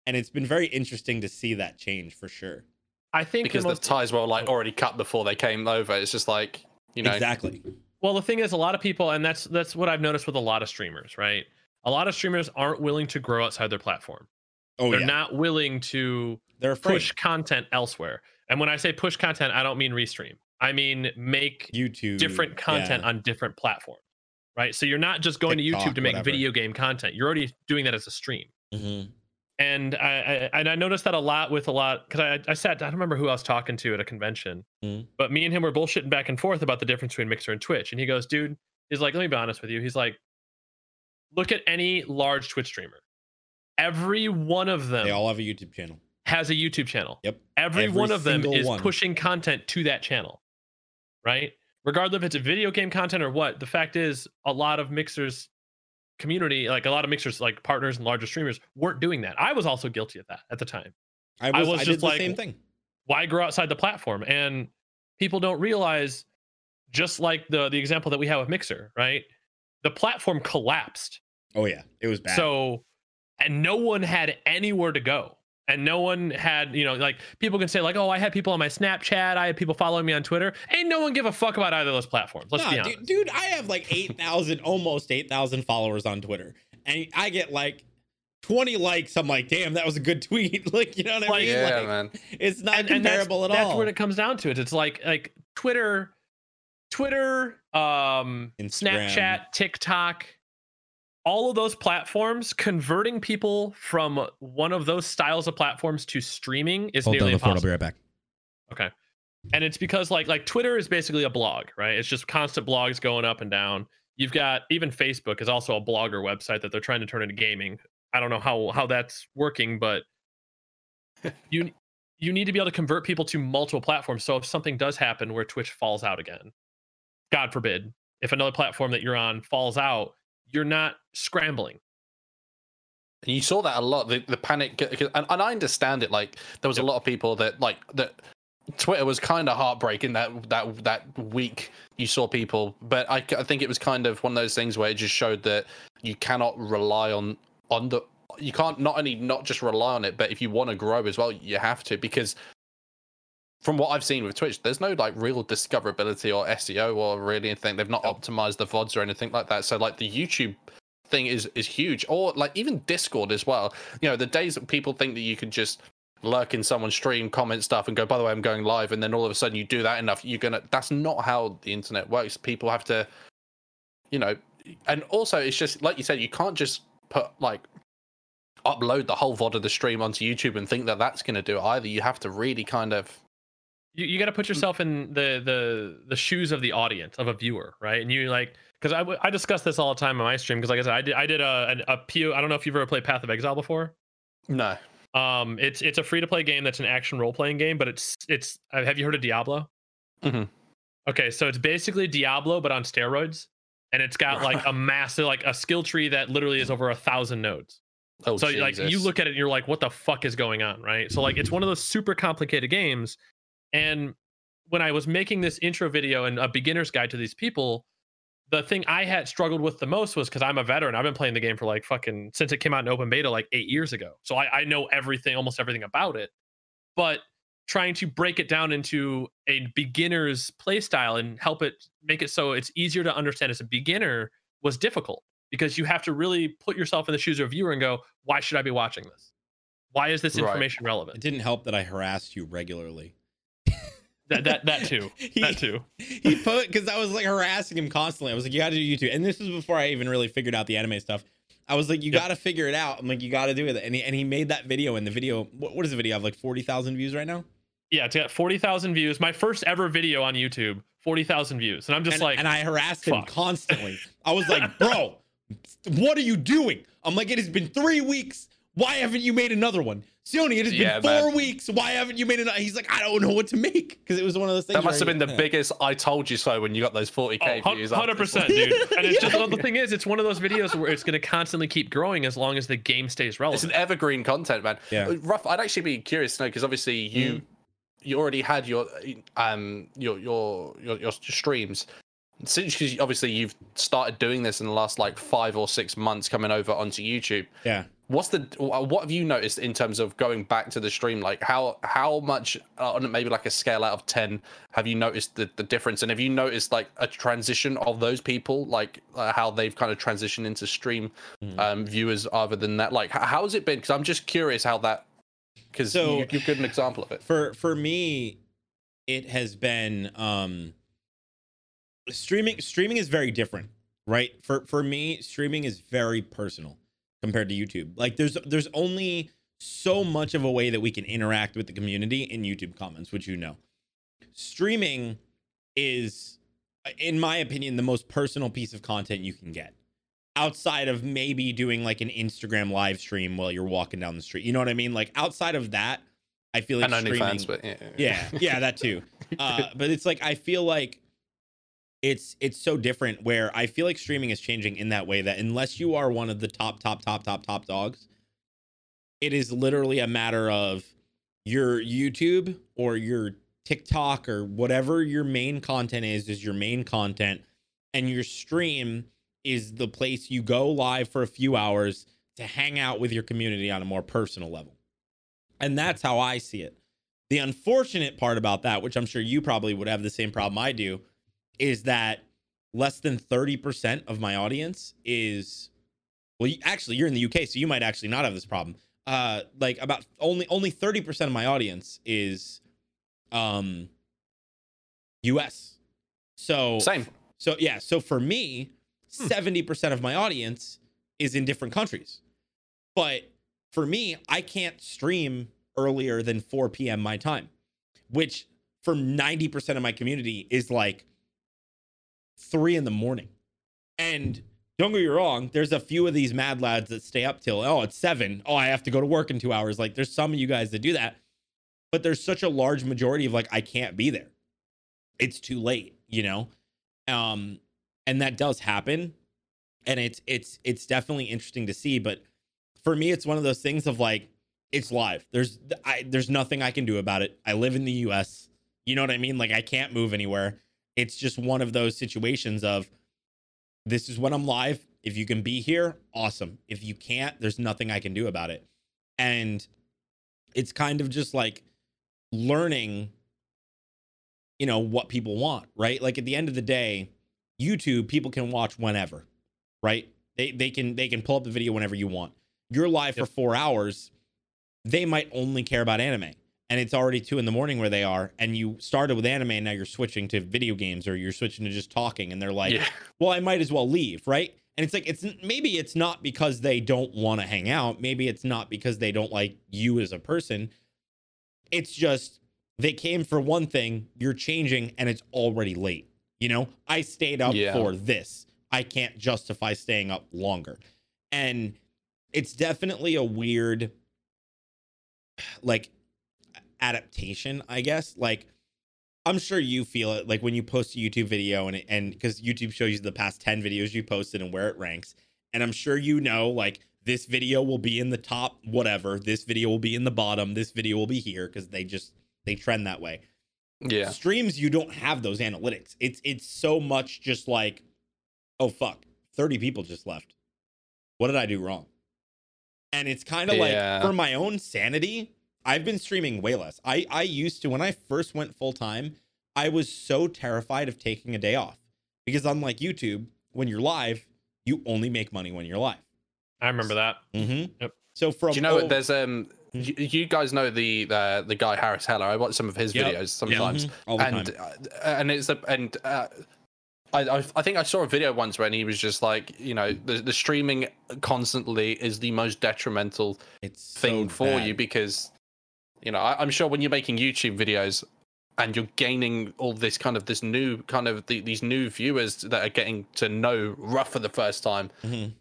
And it's been very interesting to see that change for sure. I think because the the ties were like already cut before they came over. It's just like you know, exactly. well, the thing is, a lot of people, and that's that's what I've noticed with a lot of streamers, right? A lot of streamers aren't willing to grow outside their platform. Oh They're yeah, not willing to they're afraid. push content elsewhere. And when I say push content, I don't mean restream. I mean make YouTube different content yeah. on different platforms. Right? So you're not just going to YouTube to make whatever. video game content. You're already doing that as a stream. Mhm. And I, I and I noticed that a lot with a lot because I I sat I don't remember who I was talking to at a convention, Mhm. but me and him were bullshitting back and forth about the difference between Mixer and Twitch. And he goes, dude, he's like, let me be honest with you. He's like, look at any large Twitch streamer. Every one of them They all have a YouTube channel. has a YouTube channel. Yep. Every, Every one of them is one. pushing content to that channel. Right? Regardless if it's a video game content or what, the fact is a lot of mixers community, like a lot of mixers like partners and larger streamers weren't doing that. I was also guilty of that at the time. I was, I was did just the like- same thing. Why grow outside the platform? And people don't realize just like the the example that we have with Mixer, right? The platform collapsed. Oh yeah, it was bad. So, and no one had anywhere to go. And no one had, you know, like people can say, like, oh, I had people on my Snapchat, I had people following me on Twitter. Ain't no one give a fuck about either of those platforms. Let's be honest. dude, dude, I have like eight thousand, almost eight thousand followers on Twitter, and I get like twenty likes. I'm like, damn, that was a good tweet. like, you know what I Like- mean? yeah, Like, man. It's not and, and that's, comparable at all. that's all. what it comes down to. It. It's like like Twitter, Twitter, um, Instagram. Snapchat, TikTok, all of those platforms converting people from one of those styles of platforms to streaming is Hold nearly down the phone. I'll be right back. Okay. And it's because like like Twitter is basically a blog, right? It's just constant blogs going up and down. You've got even Facebook is also a blogger website that they're trying to turn into gaming. I don't know how how that's working, but you you need to be able to convert people to multiple platforms. So if something does happen where Twitch falls out again, God forbid, if another platform that you're on falls out, you're not scrambling. And you saw that a lot. The, the panic, and, and I understand it. Like there was a lot of people that like that. Twitter was kind of heartbreaking that that that week. You saw people, but I, I think it was kind of one of those things where it just showed that you cannot rely on on the. You can't not only not just rely on it, but if you want to grow as well, you have to because from what I've seen with Twitch, there's no like real discoverability or SEO or really anything. They've not optimized the VODs or anything like that. So like the YouTube thing is is huge, or like even Discord as well. You know, the days that people think that you can just lurk in someone's stream, comment stuff, and go, by the way, I'm going live, and then all of a sudden you do that enough, you're gonna. That's not how the internet works. People have to, you know, and also it's just like you said, you can't just put like upload the whole VOD of the stream onto YouTube and think that that's going to do it either. You have to really kind of you, you got to put yourself in the the the shoes of the audience of a viewer right and you like because I, I discuss this all the time on my stream because like i said i did i did a, a PO, i don't know if you've ever played path of exile before no. um it's it's a free to play game that's an action role playing game but it's it's uh, have you heard of diablo mm-hmm. okay so it's basically diablo but on steroids and it's got like a massive like a skill tree that literally is over a thousand nodes Oh, so like you look at it and you're like, what the fuck is going on, right? So like it's one of those super complicated games. And when I was making this intro video and a beginner's guide to these people, the thing I had struggled with the most was because I'm a veteran. I've been playing the game for like fucking since it came out in open beta like eight years ago. So I, I know everything, almost everything about it. But trying to break it down into a beginner's play style and help it make it so it's easier to understand as a beginner was difficult because you have to really put yourself in the shoes of a viewer and go, why should I be watching this? Why is this Right. relevant? It didn't help that I harassed you regularly. That that that too. He- That too. he put because I was like harassing him constantly. I was like, you got to do YouTube, and this was before I even really figured out the anime stuff. I was like, you Yep. got to figure it out. I'm like, you got to do it, and he and he made that video. And the video, what, what is the video? I have like forty thousand views right now. Yeah, it's got 40,000 views. My first ever video on YouTube, 40,000 views. And I'm just and, like, and I harassed him constantly. I was like, bro, what are you doing? I'm like, it has been three weeks. Why haven't you made another one? Sione, it has Yeah, been four man. weeks. Why haven't you made another? He's like, I don't know what to make because it was one of those things. That must have been the he- biggest "I told you so" when you got those 40k Oh, views. hundred after. percent, dude. And it's just well, the thing is, it's one of those videos where it's going to constantly keep growing as long as the game stays relevant. It's an evergreen content, man. Yeah. Rough. I'd actually be curious to know because obviously you Mm. you already had your um your your your, your streams since 'cause obviously you've started doing this in the last like five or six months coming over onto YouTube. Yeah. What's the what have you noticed in terms of going back to the stream? Like how how much uh, on maybe like a scale out of ten have you noticed the, the difference? And have you noticed like a transition of those people, like uh, how they've kind of transitioned into stream Mhm. um, viewers other than that? Like how has it been? Because I'm just curious how that because So- you, you've got an example of it. for for me it has been um streaming streaming is very different right for for me streaming is very personal compared to youtube. Like there's there's only so much of a way that we can interact with the community in youtube comments which you know. Streaming is in my opinion the most personal piece of content you can get outside of maybe doing like an instagram live stream while you're walking down the street. You know what i mean? Like outside of that i feel like streaming OnlyFans, but yeah, yeah yeah that too. Uh but it's like i feel like it's it's so different where i feel like streaming is changing in that way that unless you are one of the top top top top top dogs it is literally a matter of your youtube or your tiktok or whatever your main content is is your main content and your stream is the place you go live for a few hours to hang out with your community on a more personal level. And that's how i see it. The unfortunate part about that, which I'm sure you probably would have the same problem I do, is that less than 30% of my audience is well, you, actually you're in the UK, so you might actually not have this problem. Uh like about only only 30% of my audience is um US. So Same. so yeah, so for me, Hmm. 70% of my audience is in different countries. But for me, I can't stream earlier than 4 p.m. my time, which for 90% of my community is like three in the morning. And don't get me wrong, there's a few of these mad lads that stay up till, oh, it's seven. Oh, I have to go to work in two hours. Like there's some of you guys that do that. But there's such a large majority of like, I can't be there. It's too late, you know? Um, and that does happen. And it's it's it's definitely interesting to see. But for me, it's one of those things of like, it's live. There's I there's nothing I can do about it. I live in the US. You know what I mean? Like I can't move anywhere. It's just one of those situations of this is when I'm live. If you can be here, awesome. If you can't, there's nothing I can do about it. And it's kind of just like learning you know what people want, right? Like at the end of the day, YouTube people can watch whenever, right? They they can they can pull up the video whenever you want. You're live Yep. for 4 hours they might only care about anime and it's already two in the morning where they are and you started with anime and now you're switching to video games or you're switching to just talking and they're like yeah. well i might as well leave right? And it's like it's maybe it's not because they don't want to hang out maybe it's not because they don't like you as a person. It's just they came for one thing you're changing and it's already late you know? I stayed up Yeah. for this. I can't justify staying up longer. And it's definitely a weird like adaptation i guess. Like i'm sure you feel it like when you post a youtube video and it, and because youtube shows you the past 10 videos you posted and where it ranks. And i'm sure you know like this video will be in the top whatever this video will be in the bottom this video will be here because they just they trend that way. Yeah. streams you don't have those analytics. It's it's so much just like oh fuck 30 people just left. What did i do wrong? And it's kind of Yeah. like for my own sanity i've been streaming way less i i used to when i first went full time i was so terrified of taking a day off because unlike youtube when you're live you only make money when you're live I remember that. mm-hmm. Yep. so from Do you know oh. There's um, you, you guys know the the the guy Harris Heller. I watch some of his Yep. videos sometimes, all the and time uh, and it's a and. Uh, I, I I think I saw a video once when he was just like, you know, the, the streaming constantly is the most detrimental it's thing so for bad. you because, you know, I, I'm sure when you're making YouTube videos, and you're gaining all this kind of this new kind of the, these new viewers that are getting to know Ruff for the first time. Mhm.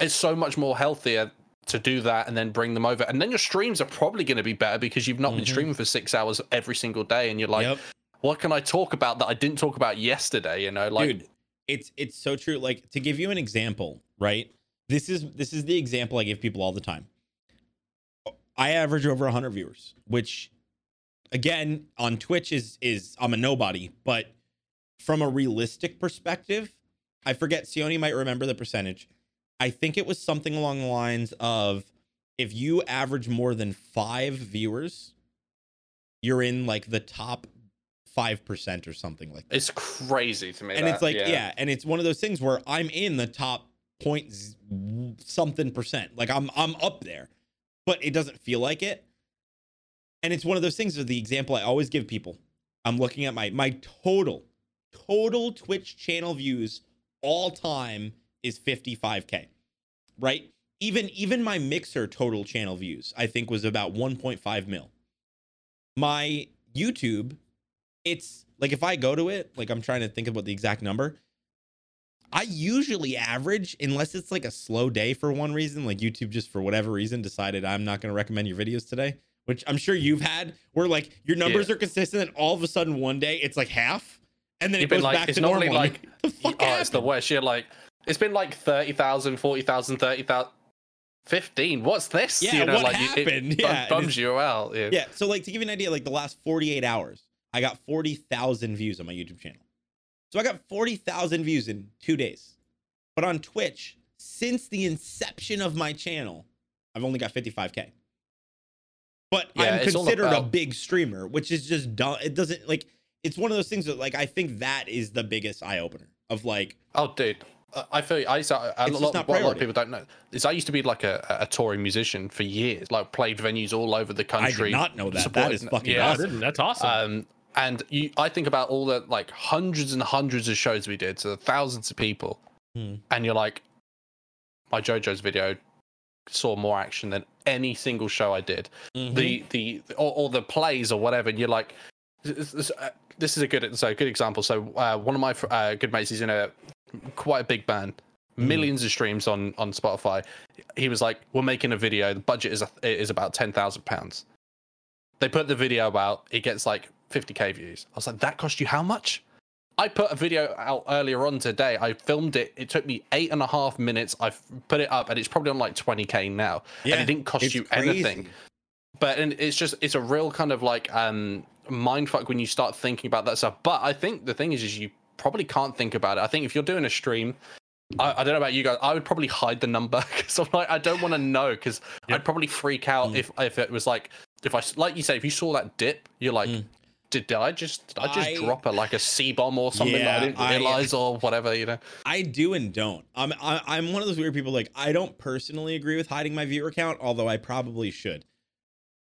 It's so much more healthier to do that and then bring them over, and then your streams are probably going to be better because you've not been Mhm. streaming for six hours every single day, and you're like, yep. what can I talk about that I didn't talk about yesterday? You know, like dude it's it's so true like to give you an example right this is this is the example i give people all the time i average over 100 viewers which again on twitch is is i'm a nobody but from a realistic perspective i forget sione might remember the percentage i think it was something along the lines of if you average more than five viewers you're in like the top 5% or something like that it's crazy to me. and that, it's like yeah. and it's one of those things where i'm in the top point something percent like i'm i'm up there but it doesn't feel like it and it's one of those things of the example i always give people i'm looking at my my total total twitch channel views all time is 55k right even even my mixer total channel views i think was about 1.5 mil my youtube it's like if I go to it, like I'm trying to think about the exact number. I usually average, unless it's like a slow day for one reason, like YouTube just for whatever reason decided I'm not going to recommend your videos today, which I'm sure you've had, where like your numbers are consistent, and all of a sudden one day it's like half, and then You've it goes like back it's to normal. normally and like the fuck oh, it's the worst. You're like it's been like 30,000, 40,000, 30,000, 15. What's this? Yeah, you know, what like you- it happened? Yeah, bums you out. Yeah. Yeah. So like to give you an idea, like the last 48 hours, I got 40,000 views on my YouTube channel. So I got 40,000 views in two days. But on Twitch, since the inception of my channel, I've only got 55k. But Yeah, I'm it's all considered a big streamer, which is just dumb. It doesn't like it's one of those things that like I think that is the biggest eye opener of like Oh, dude. I- I feel I used to, a, lot, what a lot of people don't know is I used to be like a, a touring musician for years, like played venues all over the country. I did not know that. That supported- is fucking yeah. Awesome. That's awesome. Um, and you, I think about all the like hundreds and hundreds of shows we did to thousands of people, Hmm. and you're like, my JoJo's video saw more action than any single show I did. Mhm. The the or, or the plays or whatever, and you're like, this, this, uh, this is a good so good example. So uh, one of my uh, good mates, he's in a quite a big band, Mhm. millions of streams on on Spotify. He was like, we're making a video. The budget is a, is about ten thousand pounds. They put the video out. It gets like 50k views. I was like, that cost you how much? I put a video out earlier on today. I filmed it. It took me eight and a half minutes. I've put it up, and it's probably on like 20k now. Yeah, and it didn't cost you crazy. anything. But and it's just it's a real kind of like um mindfuck when you start thinking about that stuff. But I think the thing is, is you probably can't think about it. I think if you're doing a stream, I, I don't know about you guys. I would probably hide the number because I'm like I don't want to know because Yep. I'd probably freak out Mm. if if it was like if I like you say if you saw that dip, you're like. Mm. Did, I just did I just I- drop a like a C bomb or something that I didn't I- realize or whatever you know? I do and don't. I'm I, I'm one of those weird people. Like I don't personally agree with hiding my viewer count, although I probably should.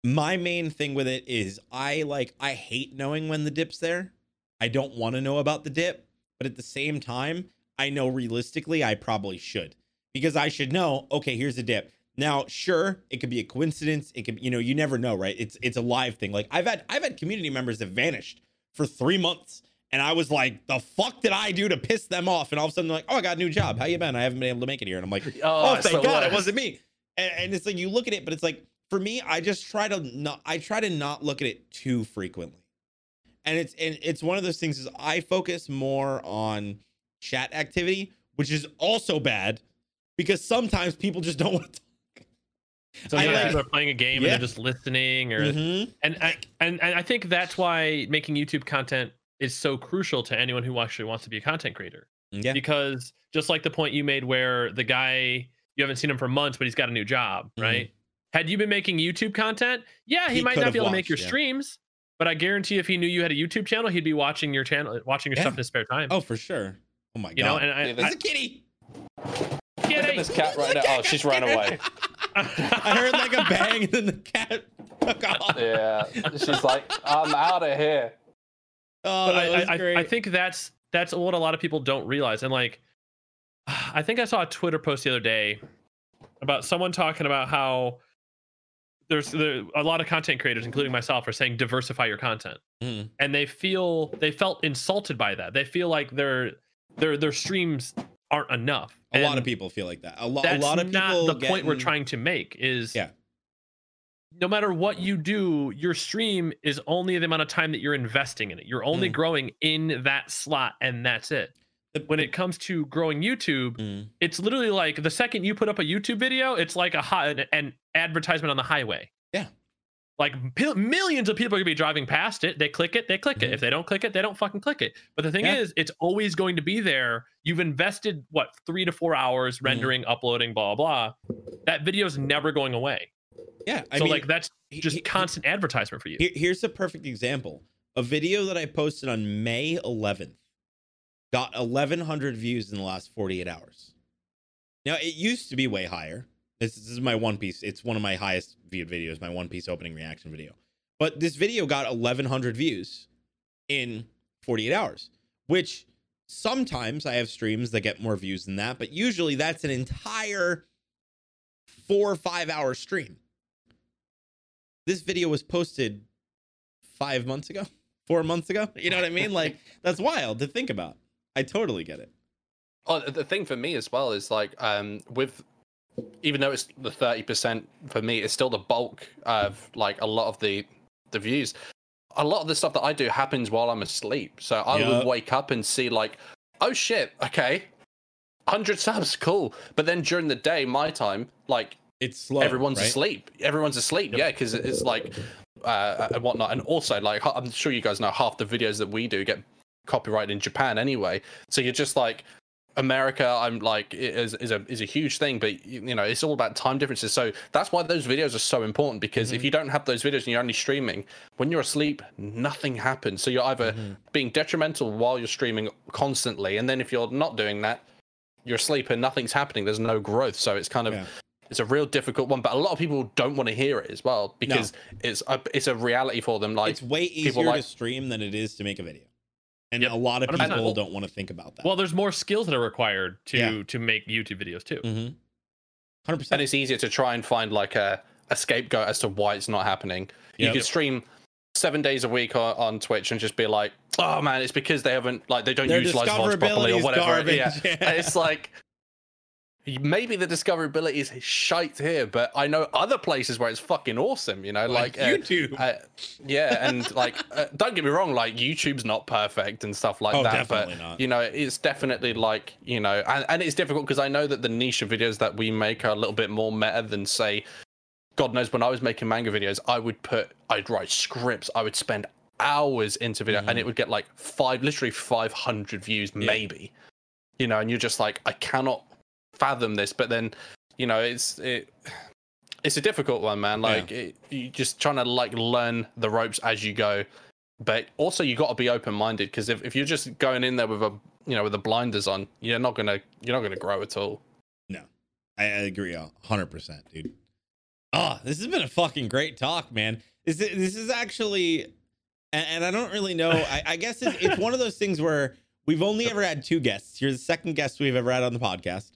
My main thing with it is I like I hate knowing when the dip's there. I don't want to know about the dip, but at the same time, I know realistically I probably should because I should know. Okay, here's the dip. Now, sure, it could be a coincidence. It could, you know, you never know, right? It's it's a live thing. Like I've had I've had community members that vanished for three months and I was like, the fuck did I do to piss them off? And all of a sudden, they're like, oh, I got a new job. How you been? I haven't been able to make it here. And I'm like, oh, oh it's thank the God, it wasn't me. And, and it's like you look at it, but it's like for me, I just try to not. I try to not look at it too frequently. And it's and it's one of those things is I focus more on chat activity, which is also bad because sometimes people just don't want to talk. So I yeah, like- people are playing a game Yeah. and they're just listening, or Mhm. and I and, and I think that's why making YouTube content is so crucial to anyone who actually wants to be a content creator. Yeah. Because just like the point you made, where the guy you haven't seen him for months, but he's got a new job, Mhm. right? Had you been making YouTube content, yeah, he, He might not be able to make your yeah. streams, but I guarantee if he knew you had a YouTube channel, he'd be watching your channel, watching your Yeah. stuff in his spare time. Oh, for sure. Oh my god. you know, and I, Yeah, There's I, a kitty. Kitty! Look at this cat right now. Oh, she's run away. I heard like a bang, and then the cat took off. Yeah, she's like, I'm out of here. Oh, that I, was I, great. I think that's that's what a lot of people don't realize. And like, I think I saw a Twitter post the other day about someone talking about how there's there, a lot of content creators, including myself, are saying diversify your content, Mhm. and they feel they felt insulted by that. They feel like their their their streams aren't enough. A lot of people feel like that. A, lo- a That's lot of not people. the point we're trying to make. Is Yeah. No matter what you do, your stream is only the amount of time that you're investing in it. You're only Mm. growing in that slot, and that's it. When it comes to growing YouTube, Mm. it's literally like the second you put up a YouTube video, it's like a hot an advertisement on the highway. Yeah. Like p- millions of people are gonna be driving past it. They click it, they click Mhm. it. If they don't click it, they don't fucking click it. But the thing Yeah. is, it's always going to be there. You've invested what three to four hours Mm-hmm. rendering, uploading, blah blah. blah. That video is never going away. Yeah, I so mean, like that's just he- constant advertisement for you. Here, here's a perfect example. A video that I posted on May 11th got 1,100 views in the last 48 hours. Now, it used to be way higher. This, this is my One Piece. It's one of my highest viewed videos, my One Piece opening reaction video. But this video got 1,100 views in 48 hours, which sometimes I have streams that get more views than that, but usually that's an entire four or five hour stream. This video was posted five months ago, four months ago. You know what I mean? Like, that's wild to think about. I totally get it. Oh, the thing for me as well is like um with even though it's the thirty percent for me, it's still the bulk of like a lot of the the views. A lot of the stuff that I do happens while I'm asleep. So I Yup. would wake up and see like, oh shit, okay, hundred subs, cool. But then during the day, my time, like It's slow. everyone's right? asleep. Everyone's asleep. Yep. Yeah, because it's like uh, and whatnot. And also, like I'm sure you guys know, half the videos that we do get copyrighted in Japan anyway. So you're just like America. I'm like is is a is a huge thing, but you know it's all about time differences. So that's why those videos are so important because if Mhm. you don't have those videos and you're only streaming, when you're asleep, nothing happens. So you're either Mhm. being detrimental while you're streaming constantly, and then if you're not doing that, you're asleep and nothing's happening. There's no growth. So it's kind of Yeah. it's a real difficult one. But a lot of people don't want to hear it as well because it's a it's a reality for them. Like it's way easier like- to stream than it is to make a video. And Yep. a lot of 100%. people don't want to think about that. Well, there's more skills that are required to Yeah. to make YouTube videos too. mm-hmm. 100%. and it's easier to try and find like a, a scapegoat as to why it's not happening. You Yep. could stream seven days a week on, on Twitch and just be like, oh man, it's because they haven't like they don't Their utilize VODs properly or whatever. garbage. Yeah. And it's like maybe the discoverability is shite here, but I know other places where it's fucking awesome. You know, like uh, YouTube. uh, yeah, and like uh, don't get me wrong, like YouTube's not perfect and stuff like Oh, that, but not. you know, it's definitely like you know, and, and it's difficult because I know that the niche of videos that we make are a little bit more meta than say, God knows when I was making manga videos, I would put, I'd write scripts, I would spend hours into video, and it would get like five, literally five hundred views, Mm-hmm. Yeah. maybe, you know, and you're just like, I cannot fathom this, but then, you know, it's it it's a difficult one, man. Like it, you just trying to like learn the ropes as you go, but also you got to be open minded because if, if you're just going in there with a you know with the blinders on, you're not gonna you're not gonna grow at all. I, I agree a hundred percent, dude. Oh, this has been a fucking great talk, man. This is, this is actually, and, and I don't really know. I, I guess it's, it's one of those things where we've only ever had two guests. You're the second guest we've ever had on the podcast.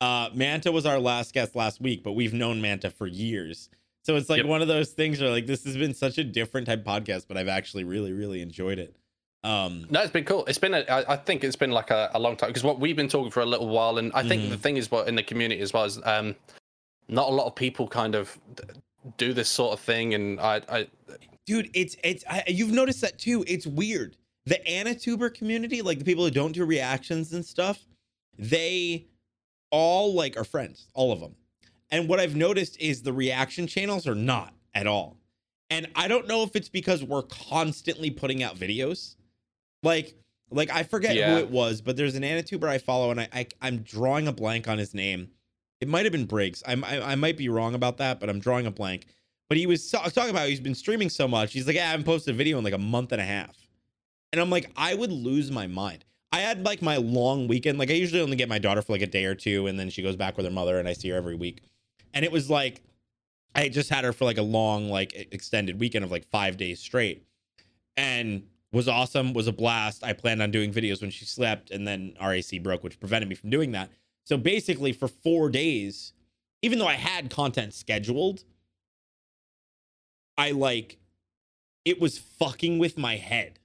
Uh, Manta was our last guest last week, but we've known Manta for years. So it's like Yep. one of those things where like this has been such a different type podcast, but I've actually really, really enjoyed it. Um, No, it's been cool. It's been a, I, think it's been like a, a long time because what we've been talking for a little while, and I think Mhm. the thing is what in the community as well is um, not a lot of people kind of do this sort of thing, and I, I dude it's it's I, you've noticed that too it's weird the AniTuber community like the people who don't do reactions and stuff they all like are friends all of them and what i've noticed is the reaction channels are not at all and i don't know if it's because we're constantly putting out videos like like i forget Yeah. who it was but there's an AniTuber i follow and I, I i'm drawing a blank on his name it might have been briggs I'm, I, I might be wrong about that but i'm drawing a blank but he was so- talking about he's been streaming so much. He's like, yeah, I haven't posted a video in like a month and a half. And I'm like, I would lose my mind. I had like my long weekend. Like I usually only get my daughter for like a day or two, and then she goes back with her mother, and I see her every week. And it was like, I just had her for like a long, like extended weekend of like five days straight, and was awesome. Was a blast. I planned on doing videos when she slept, and then RAC broke, which prevented me from doing that. So basically, for four days, even though I had content scheduled, I like it was fucking with my head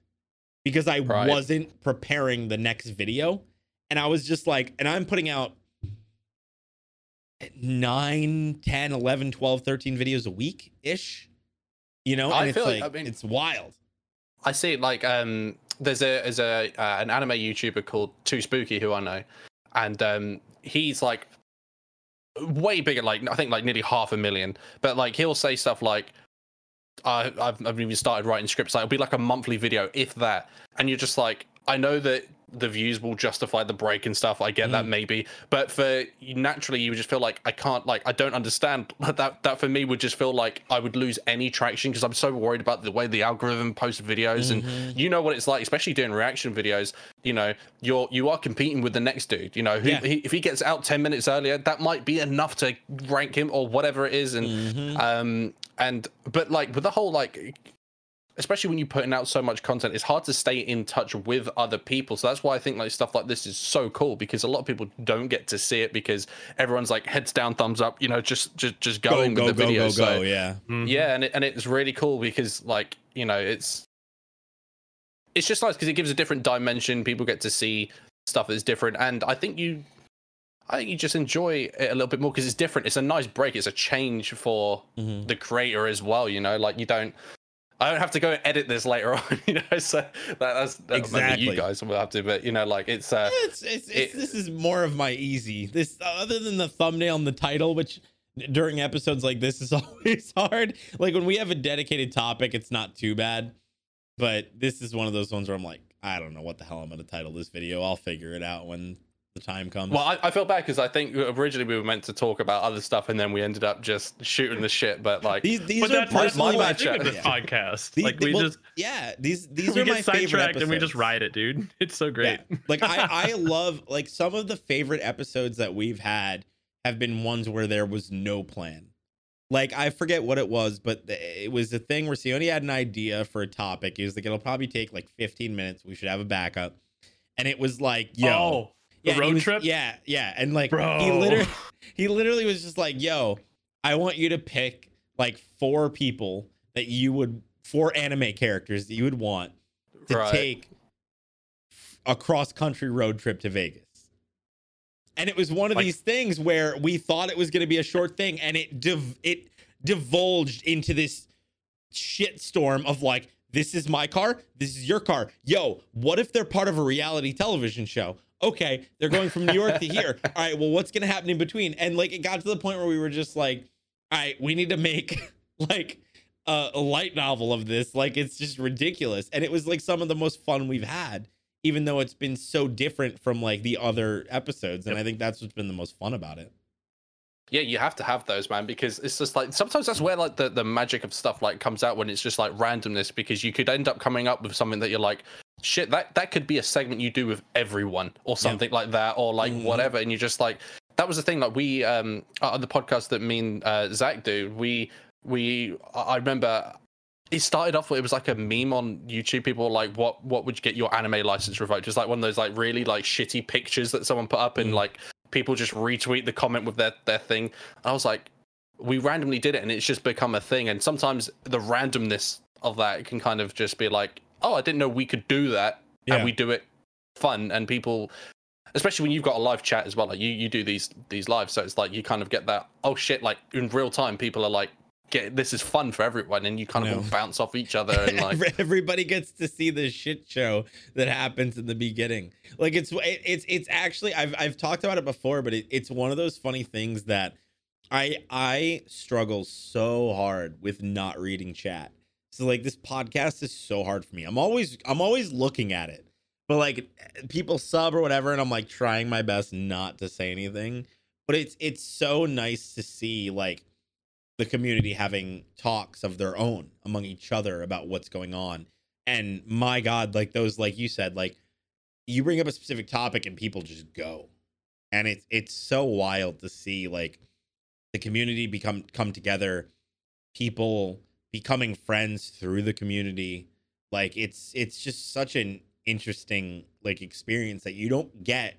because I Right. wasn't preparing the next video. And I was just like, and I'm putting out 9, 10, 11, 12, 13 videos a week ish. You know, and I it's feel like- I mean- it's wild. I see like um there's a there's a uh, an anime YouTuber called Too Spooky who I know, and um he's like way bigger, like I think like nearly half a million. But like he'll say stuff like, I I've I've even started writing scripts. Like it'll be like a monthly video, if that, and you're just like, I know that the views will justify the break and stuff. I get that maybe, but for naturally you would just feel like I can't like I don't understand that that for me would just feel like I would lose any traction because I'm so worried about the way the algorithm posts videos and Mhm. you know what it's like, especially doing reaction videos. You know, you're you are competing with the next dude. You know, who, Yeah. he, if he gets out ten minutes earlier, that might be enough to rank him or whatever it is. And Mhm. um, and but like with the whole like, especially when you're putting out so much content, it's hard to stay in touch with other people. So that's why I think like stuff like this is so cool because a lot of people don't get to see it because everyone's like heads down, thumbs up. You know, just just just go, going go, with the go, video. go, so go. Yeah. Mhm. yeah and it, and it's really cool because like you know it's it's just nice because it gives a different dimension people get to see stuff that's different and i think you i think you just enjoy it a little bit more because it's different it's a nice break it's a change for Mhm. the creator as well you know like you don't I don't have to go and edit this later on, you know. So that, that's that, maybe Exactly. you guys will have to, but you know, like it's uh, It's, it's, it's it- this is more of my easy. This other than the thumbnail and the title, which during episodes like this is always hard. Like when we have a dedicated topic, it's not too bad. But this is one of those ones where I'm like, I don't know what the hell I'm gonna title this video. I'll figure it out when the time comes. Well, I, I feel bad because I think originally we were meant to talk about other stuff, and then we ended up just shooting the shit. But like, these these But are that's, that's the my thing of this yeah. podcast. These- like we well, just yeah these these we are my get favorite sidetracked and we just ride it, dude. It's so great. Yeah. Like I, I love like some of the favorite episodes that we've had have been ones where there was no plan. Like I forget what it was, but it was a thing where Sione had an idea for a topic. He was like, it'll probably take like 15 minutes. We should have a backup. And it was like, yo, oh, the yeah, road was- trip. Yeah, yeah. And like Bro. he literally he literally was just like, yo, I want you to pick like four people that you would four anime characters that you would want to Right. take a cross country road trip to Vegas. And it was one of Like- these things where we thought it was going to be a short thing and it div- it divulged into this shitstorm of like this is my car, this is your car. Yo, what if they're part of a reality television show? Okay, they're going from New York to here. All right, well what's going to happen in between? And like it got to the point where we were just like, all right, we need to make like a, a light novel of this. Like it's just ridiculous. And it was like some of the most fun we've had, even though it's been so different from like the other episodes. And I think that's what's been the most fun about it. Yeah, you have to have those, man, because it's just like sometimes that's where like the, the magic of stuff like comes out when it's just like randomness because you could end up coming up with something that you're like, shit, that that could be a segment you do with everyone or something like that, or like Mhm. whatever. And you're just like that was the thing, like we um on the podcast that me and uh, Zach do, we we I remember it started off with it was like a meme on YouTube. People were like, "What what would you get your anime license revoked?" Just like one of those like really like shitty pictures that someone put up, and Mhm. like people just retweet the comment with their their thing. And I was like, we randomly did it, and it's just become a thing. And sometimes the randomness of that can kind of just be like, "Oh, I didn't know we could do that," Yeah. and we do it fun, and people. Especially when you've got a live chat as well, like you, you do these these lives, so it's like you kind of get that. Oh shit! Like in real time, people are like, "Get this is fun for everyone," and you kind of No. all bounce off each other and like everybody gets to see the shit show that happens in the beginning. Like it's it's it's actually I've I've talked about it before, but it, it's one of those funny things that I I struggle so hard with not reading chat. So like this podcast is so hard for me. I'm always I'm always looking at it. But like people sub or whatever and I'm like trying my best not to say anything. But it's it's so nice to see like the community having talks of their own among each other about what's going on. And my God, like those, like you said, like you bring up a specific topic and people just go. And it's it's so wild to see like the community become come together, people becoming friends through the community. Like it's it's just such an interesting like experience that you don't get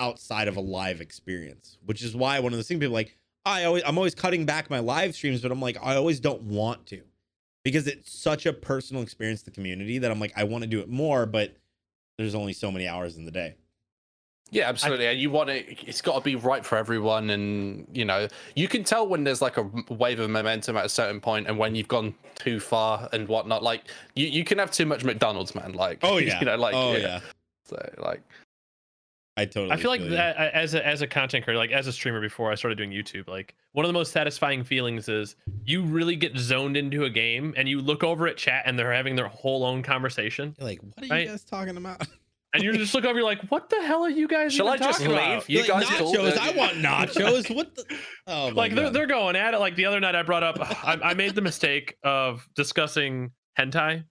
outside of a live experience, which is why one of the things people like, I always I'm always cutting back my live streams, but I'm like, I always don't want to. because it's such a personal experience the community that I'm like I want to do it more, but there's only so many hours in the day. Yeah, absolutely. and you want it, it's got to be right for everyone. And, you know, you can tell when there's like a wave of momentum at a certain point and when you've gone too far and whatnot. Like, you, you can have too much McDonald's, man. Like, Oh yeah. you know, like, oh yeah. yeah. So, like, I totally I feel like that as a as a content creator, like as a streamer before I started doing YouTube, like one of the most satisfying feelings is you really get zoned into a game and you look over at chat and they're having their whole own conversation. You're like, what are Right? you guys talking about? And you just look over, you're like, what the hell are you guys Shall even I just talking leave? about? You You're like, guys cool? nachos. I want nachos. What the? Oh my like they're they're going at it. Like the other night I brought up I, I made the mistake of discussing hentai.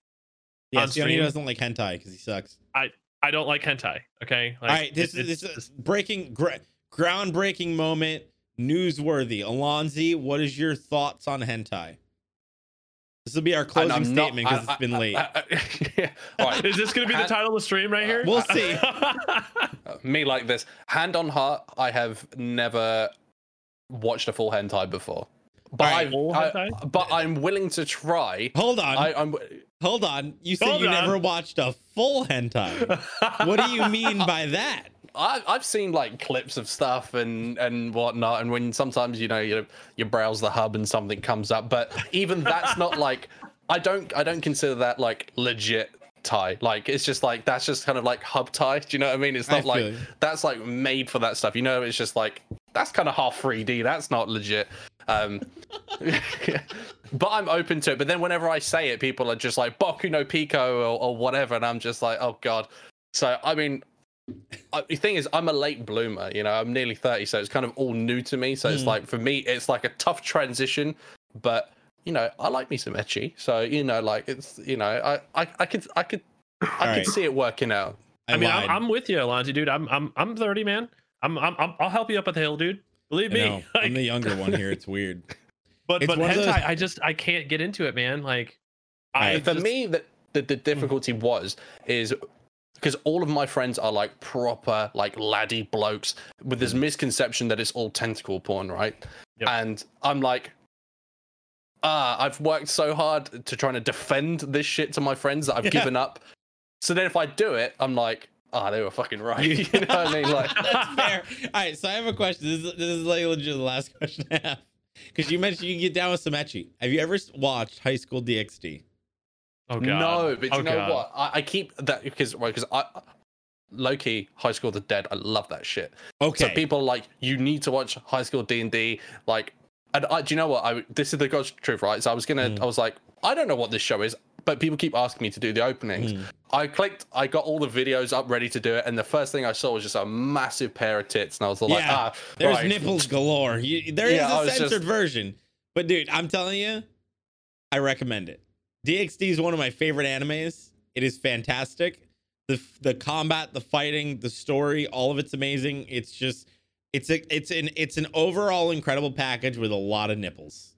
yeah, on Sione doesn't like hentai because he sucks. I I don't like hentai. Okay. Like, All right, this it- is it's this is just- breaking gra- groundbreaking moment, newsworthy. Alonzi, what is your thoughts on hentai? This will be our closing I'm statement because it's been I- late. I- I- yeah. All right. Is this going to be the title of the stream right here? We'll see. Uh, me like this. Hand on heart, I have never watched a full hentai before. But, Alright, I, full I- hentai? but I'm willing to try. hold on, I, I'm. hold on. You said Hold you on. never watched a full hentai. what do you mean by that? I, I've seen like clips of stuff and and whatnot, and when sometimes you know you you browse the hub and something comes up, but even that's not like I don't I don't consider that like legit tie. Like it's just like that's just kind of like hub tie. Do you know what I mean? It's not like that's like made for that stuff. You know, it's just like that's kind of half 3D. That's not legit. Um, but I'm open to it. But then whenever I say it, people are just like Boku no Pico or, or whatever, and I'm just like, oh god. So I mean, I, the thing is, I'm a late bloomer. You know, I'm nearly 30, so it's kind of all new to me. So it's Mm. like for me, it's like a tough transition. But you know, I like me some ecchi. So you know, like it's you know, I I, I could I could I could Alright. see it working out. I, I mean. I'm, I'm with you, Alonzi, dude. I'm I'm I'm 30, man. I'm I'm, I'm I'll help you up at the hill, dude. Believe me. Like, I'm the younger one here. It's weird. but it's but hentai, those- I just I can't get into it, man. Like, I Alright, for just- me the, the the difficulty was is because all of my friends are like proper like laddie blokes with this misconception that it's all tentacle porn right Yep. and i'm like ah i've worked so hard to trying to defend this shit to my friends that i've Yeah. given up so then if i do it i'm like ah they were fucking right you know what i mean like That's fair. All right, so I have a question. This is this is like legit the last question I have. Because you mentioned you can get down with some ecchi. Have you ever watched High School DxD? Oh god. No, but Oh, you know God. what? I, I keep that because because I low key High School of the Dead. I love that shit. Okay. So people are like you need to watch High School D and D. Like, and I, do you know what? I this is the God's truth, right? So I was gonna, Mm. I was like, I don't know what this show is, but people keep asking me to do the openings. Mm. I clicked, I got all the videos up ready to do it, and the first thing I saw was just a massive pair of tits, and I was like, Yeah, ah, There's right. nipples galore. You, there is Yeah, I a was censored just- version. But dude, I'm telling you, I recommend it. DxD is one of my favorite animes. It is fantastic. The the combat, the fighting, the story, all of it's amazing. It's just it's a it's an it's an overall incredible package with a lot of nipples.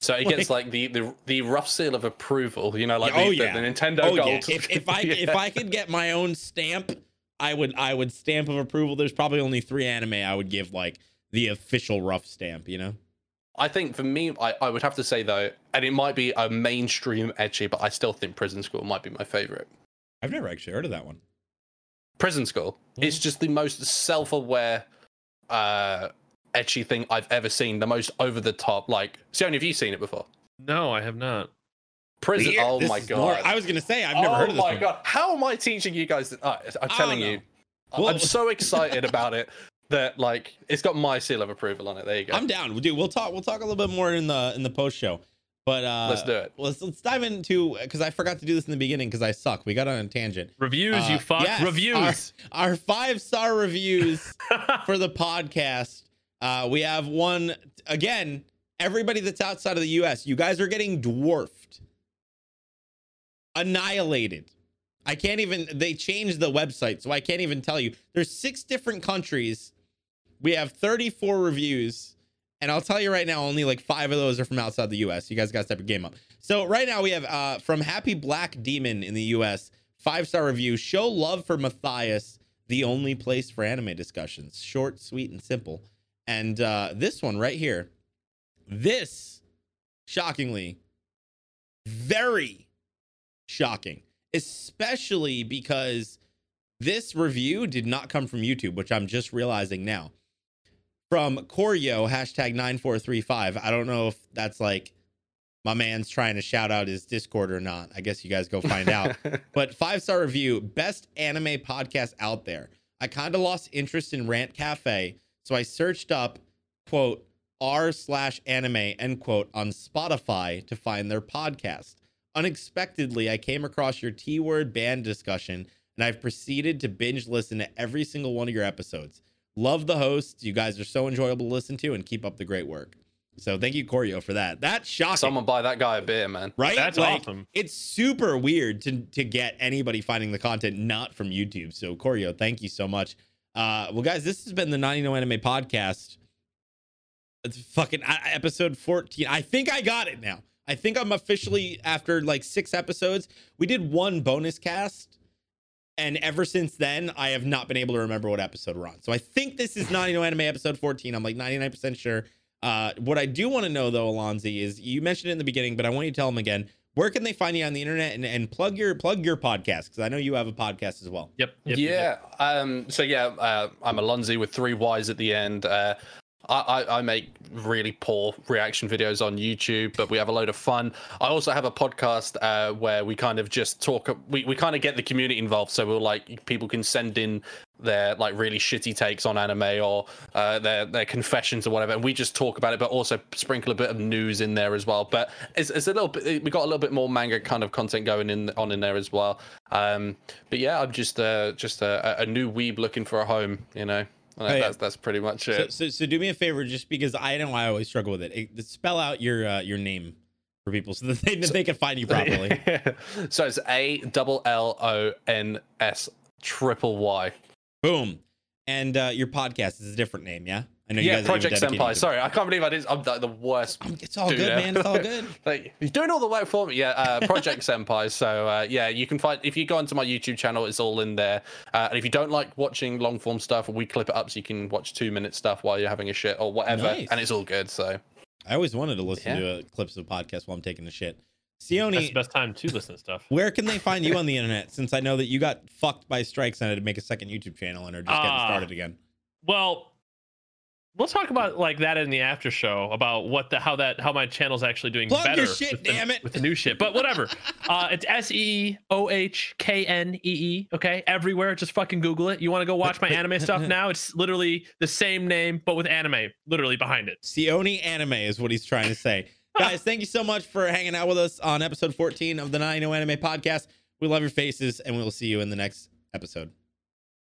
So it gets like the, the the rough seal of approval, you know, like oh, the, yeah. the Nintendo oh Gold. yeah. If, if I if I could get my own stamp, I would I would stamp of approval. There's probably only three anime I would give like the official rough stamp. You know. I think for me, I, I would have to say though, and it might be a mainstream edgy, but I still think Prison School might be my favorite. I've never actually heard of that one. Prison School. It's just the most self-aware, uh, ecchi thing I've ever seen. The most over the top. Like, Sione, have you seen it before? No, I have not. Prison. Yeah, oh my god. nor- I was gonna say I've never oh heard of this Oh my one. god. How am I teaching you guys? This? Uh, I'm telling you. know. I- Well- I'm so excited about it that like it's got my seal of approval on it. There you go. I'm down. Dude, we'll talk. We'll talk a little bit more in the in the post show. But uh, Let's do it. Let's let's dive into because I forgot to do this in the beginning because I suck. We got on a tangent. Reviews, Uh, you fuck. yes, Reviews. Our five star reviews for the podcast. Uh, we have one again. Everybody that's outside of the U.S., you guys are getting dwarfed, annihilated. I can't even. They changed the website, so I can't even tell you. There's six different countries. We have 34 reviews, and I'll tell you right now, only like five of those are from outside the U.S. You guys got to step your game up. So right now we have uh, from Happy Black Demon in the U.S. Five star review. Show love for Matthias. The only place for anime discussions. Short, sweet, and simple. And uh, this one right here. This, shockingly, very shocking, especially because this review did not come from YouTube, which I'm just realizing now. From Corio, hashtag 9435. I don't know if that's like my man's trying to shout out his Discord or not. I guess you guys go find out. but five star review, best anime podcast out there. I kind of lost interest in Rant Cafe, so I searched up, quote, r slash anime, end quote, on Spotify to find their podcast. Unexpectedly, I came across your T word band discussion, and I've proceeded to binge listen to every single one of your episodes. Love the hosts. You guys are so enjoyable to listen to, and keep up the great work. So thank you, Corio, for that. That's shocking. Someone buy that guy a beer, man. right? That's Like, awesome. It's super weird to to get anybody finding the content not from YouTube. So Corio, thank you so much. Uh, well, guys, this has been the 90 No Anime Podcast. It's fucking uh, episode 14. I think I got it now. I think I'm officially after like six episodes. We did one bonus cast, and ever since then, I have not been able to remember what episode we're on. So I think this is 90 No Anime episode 14. I'm like 99% sure. Uh, what I do want to know though, Alonzi, is you mentioned it in the beginning, but I want you to tell them again. Where can they find you on the internet and, and plug your plug your podcast? Because I know you have a podcast as well. Yep. yep, yep. yeah. Um. So yeah, uh, I'm Alonzi with three Y's at the end. Uh, I, I I make really poor reaction videos on YouTube, but we have a load of fun. I also have a podcast uh, where we kind of just talk. We, we kind of get the community involved, so we'll like people can send in their like really shitty takes on anime or uh, their their confessions or whatever, and we just talk about it, but also sprinkle a bit of news in there as well. But it's, it's a little bit. We got a little bit more manga kind of content going in on in there as well. Um, but yeah, I'm just uh, just a, a new weeb looking for a home. You know, And Hey, that's that's pretty much it. so, so do me a favor, just because I know I always struggle with it. it spell out your uh, your name for people so that they, that they can find you properly. so it's A double L O N S triple Y. Boom. And uh, your podcast is a different name, yeah? I know you Yeah, guys Project dedicated Senpai. to. Sorry, I can't believe I did. I'm like the worst. It's all dude good, ever. man. It's all good. like he's doing all the work for me. Yeah, uh, Project Senpai. So uh, yeah, you can find if you go onto my YouTube channel, it's all in there. Uh, and if you don't like watching long form stuff, we clip it up so you can watch two minute stuff while you're having a shit or whatever, Nice. and it's all good. So I always wanted to listen Yeah. to uh, clips of podcasts while I'm taking a shit. That's the Sione, best time to listen to stuff. where can they find you on the internet? Since I know that you got fucked by strikes and had to make a second YouTube channel and are just getting Ah. started again. Well, we'll talk about like that in the after show about what the how that how my channel's actually doing Plug better your shit, with the, damn it. with the new shit. But whatever. uh, it's S E O H K N E E. Okay, everywhere. Just fucking Google it. You want to go watch my anime stuff now? It's literally the same name but with anime literally behind it. Sione Anime is what he's trying to say. Guys, thank you so much for hanging out with us on episode 14 of the 90 No Anime Podcast. We love your faces, and we will see you in the next episode.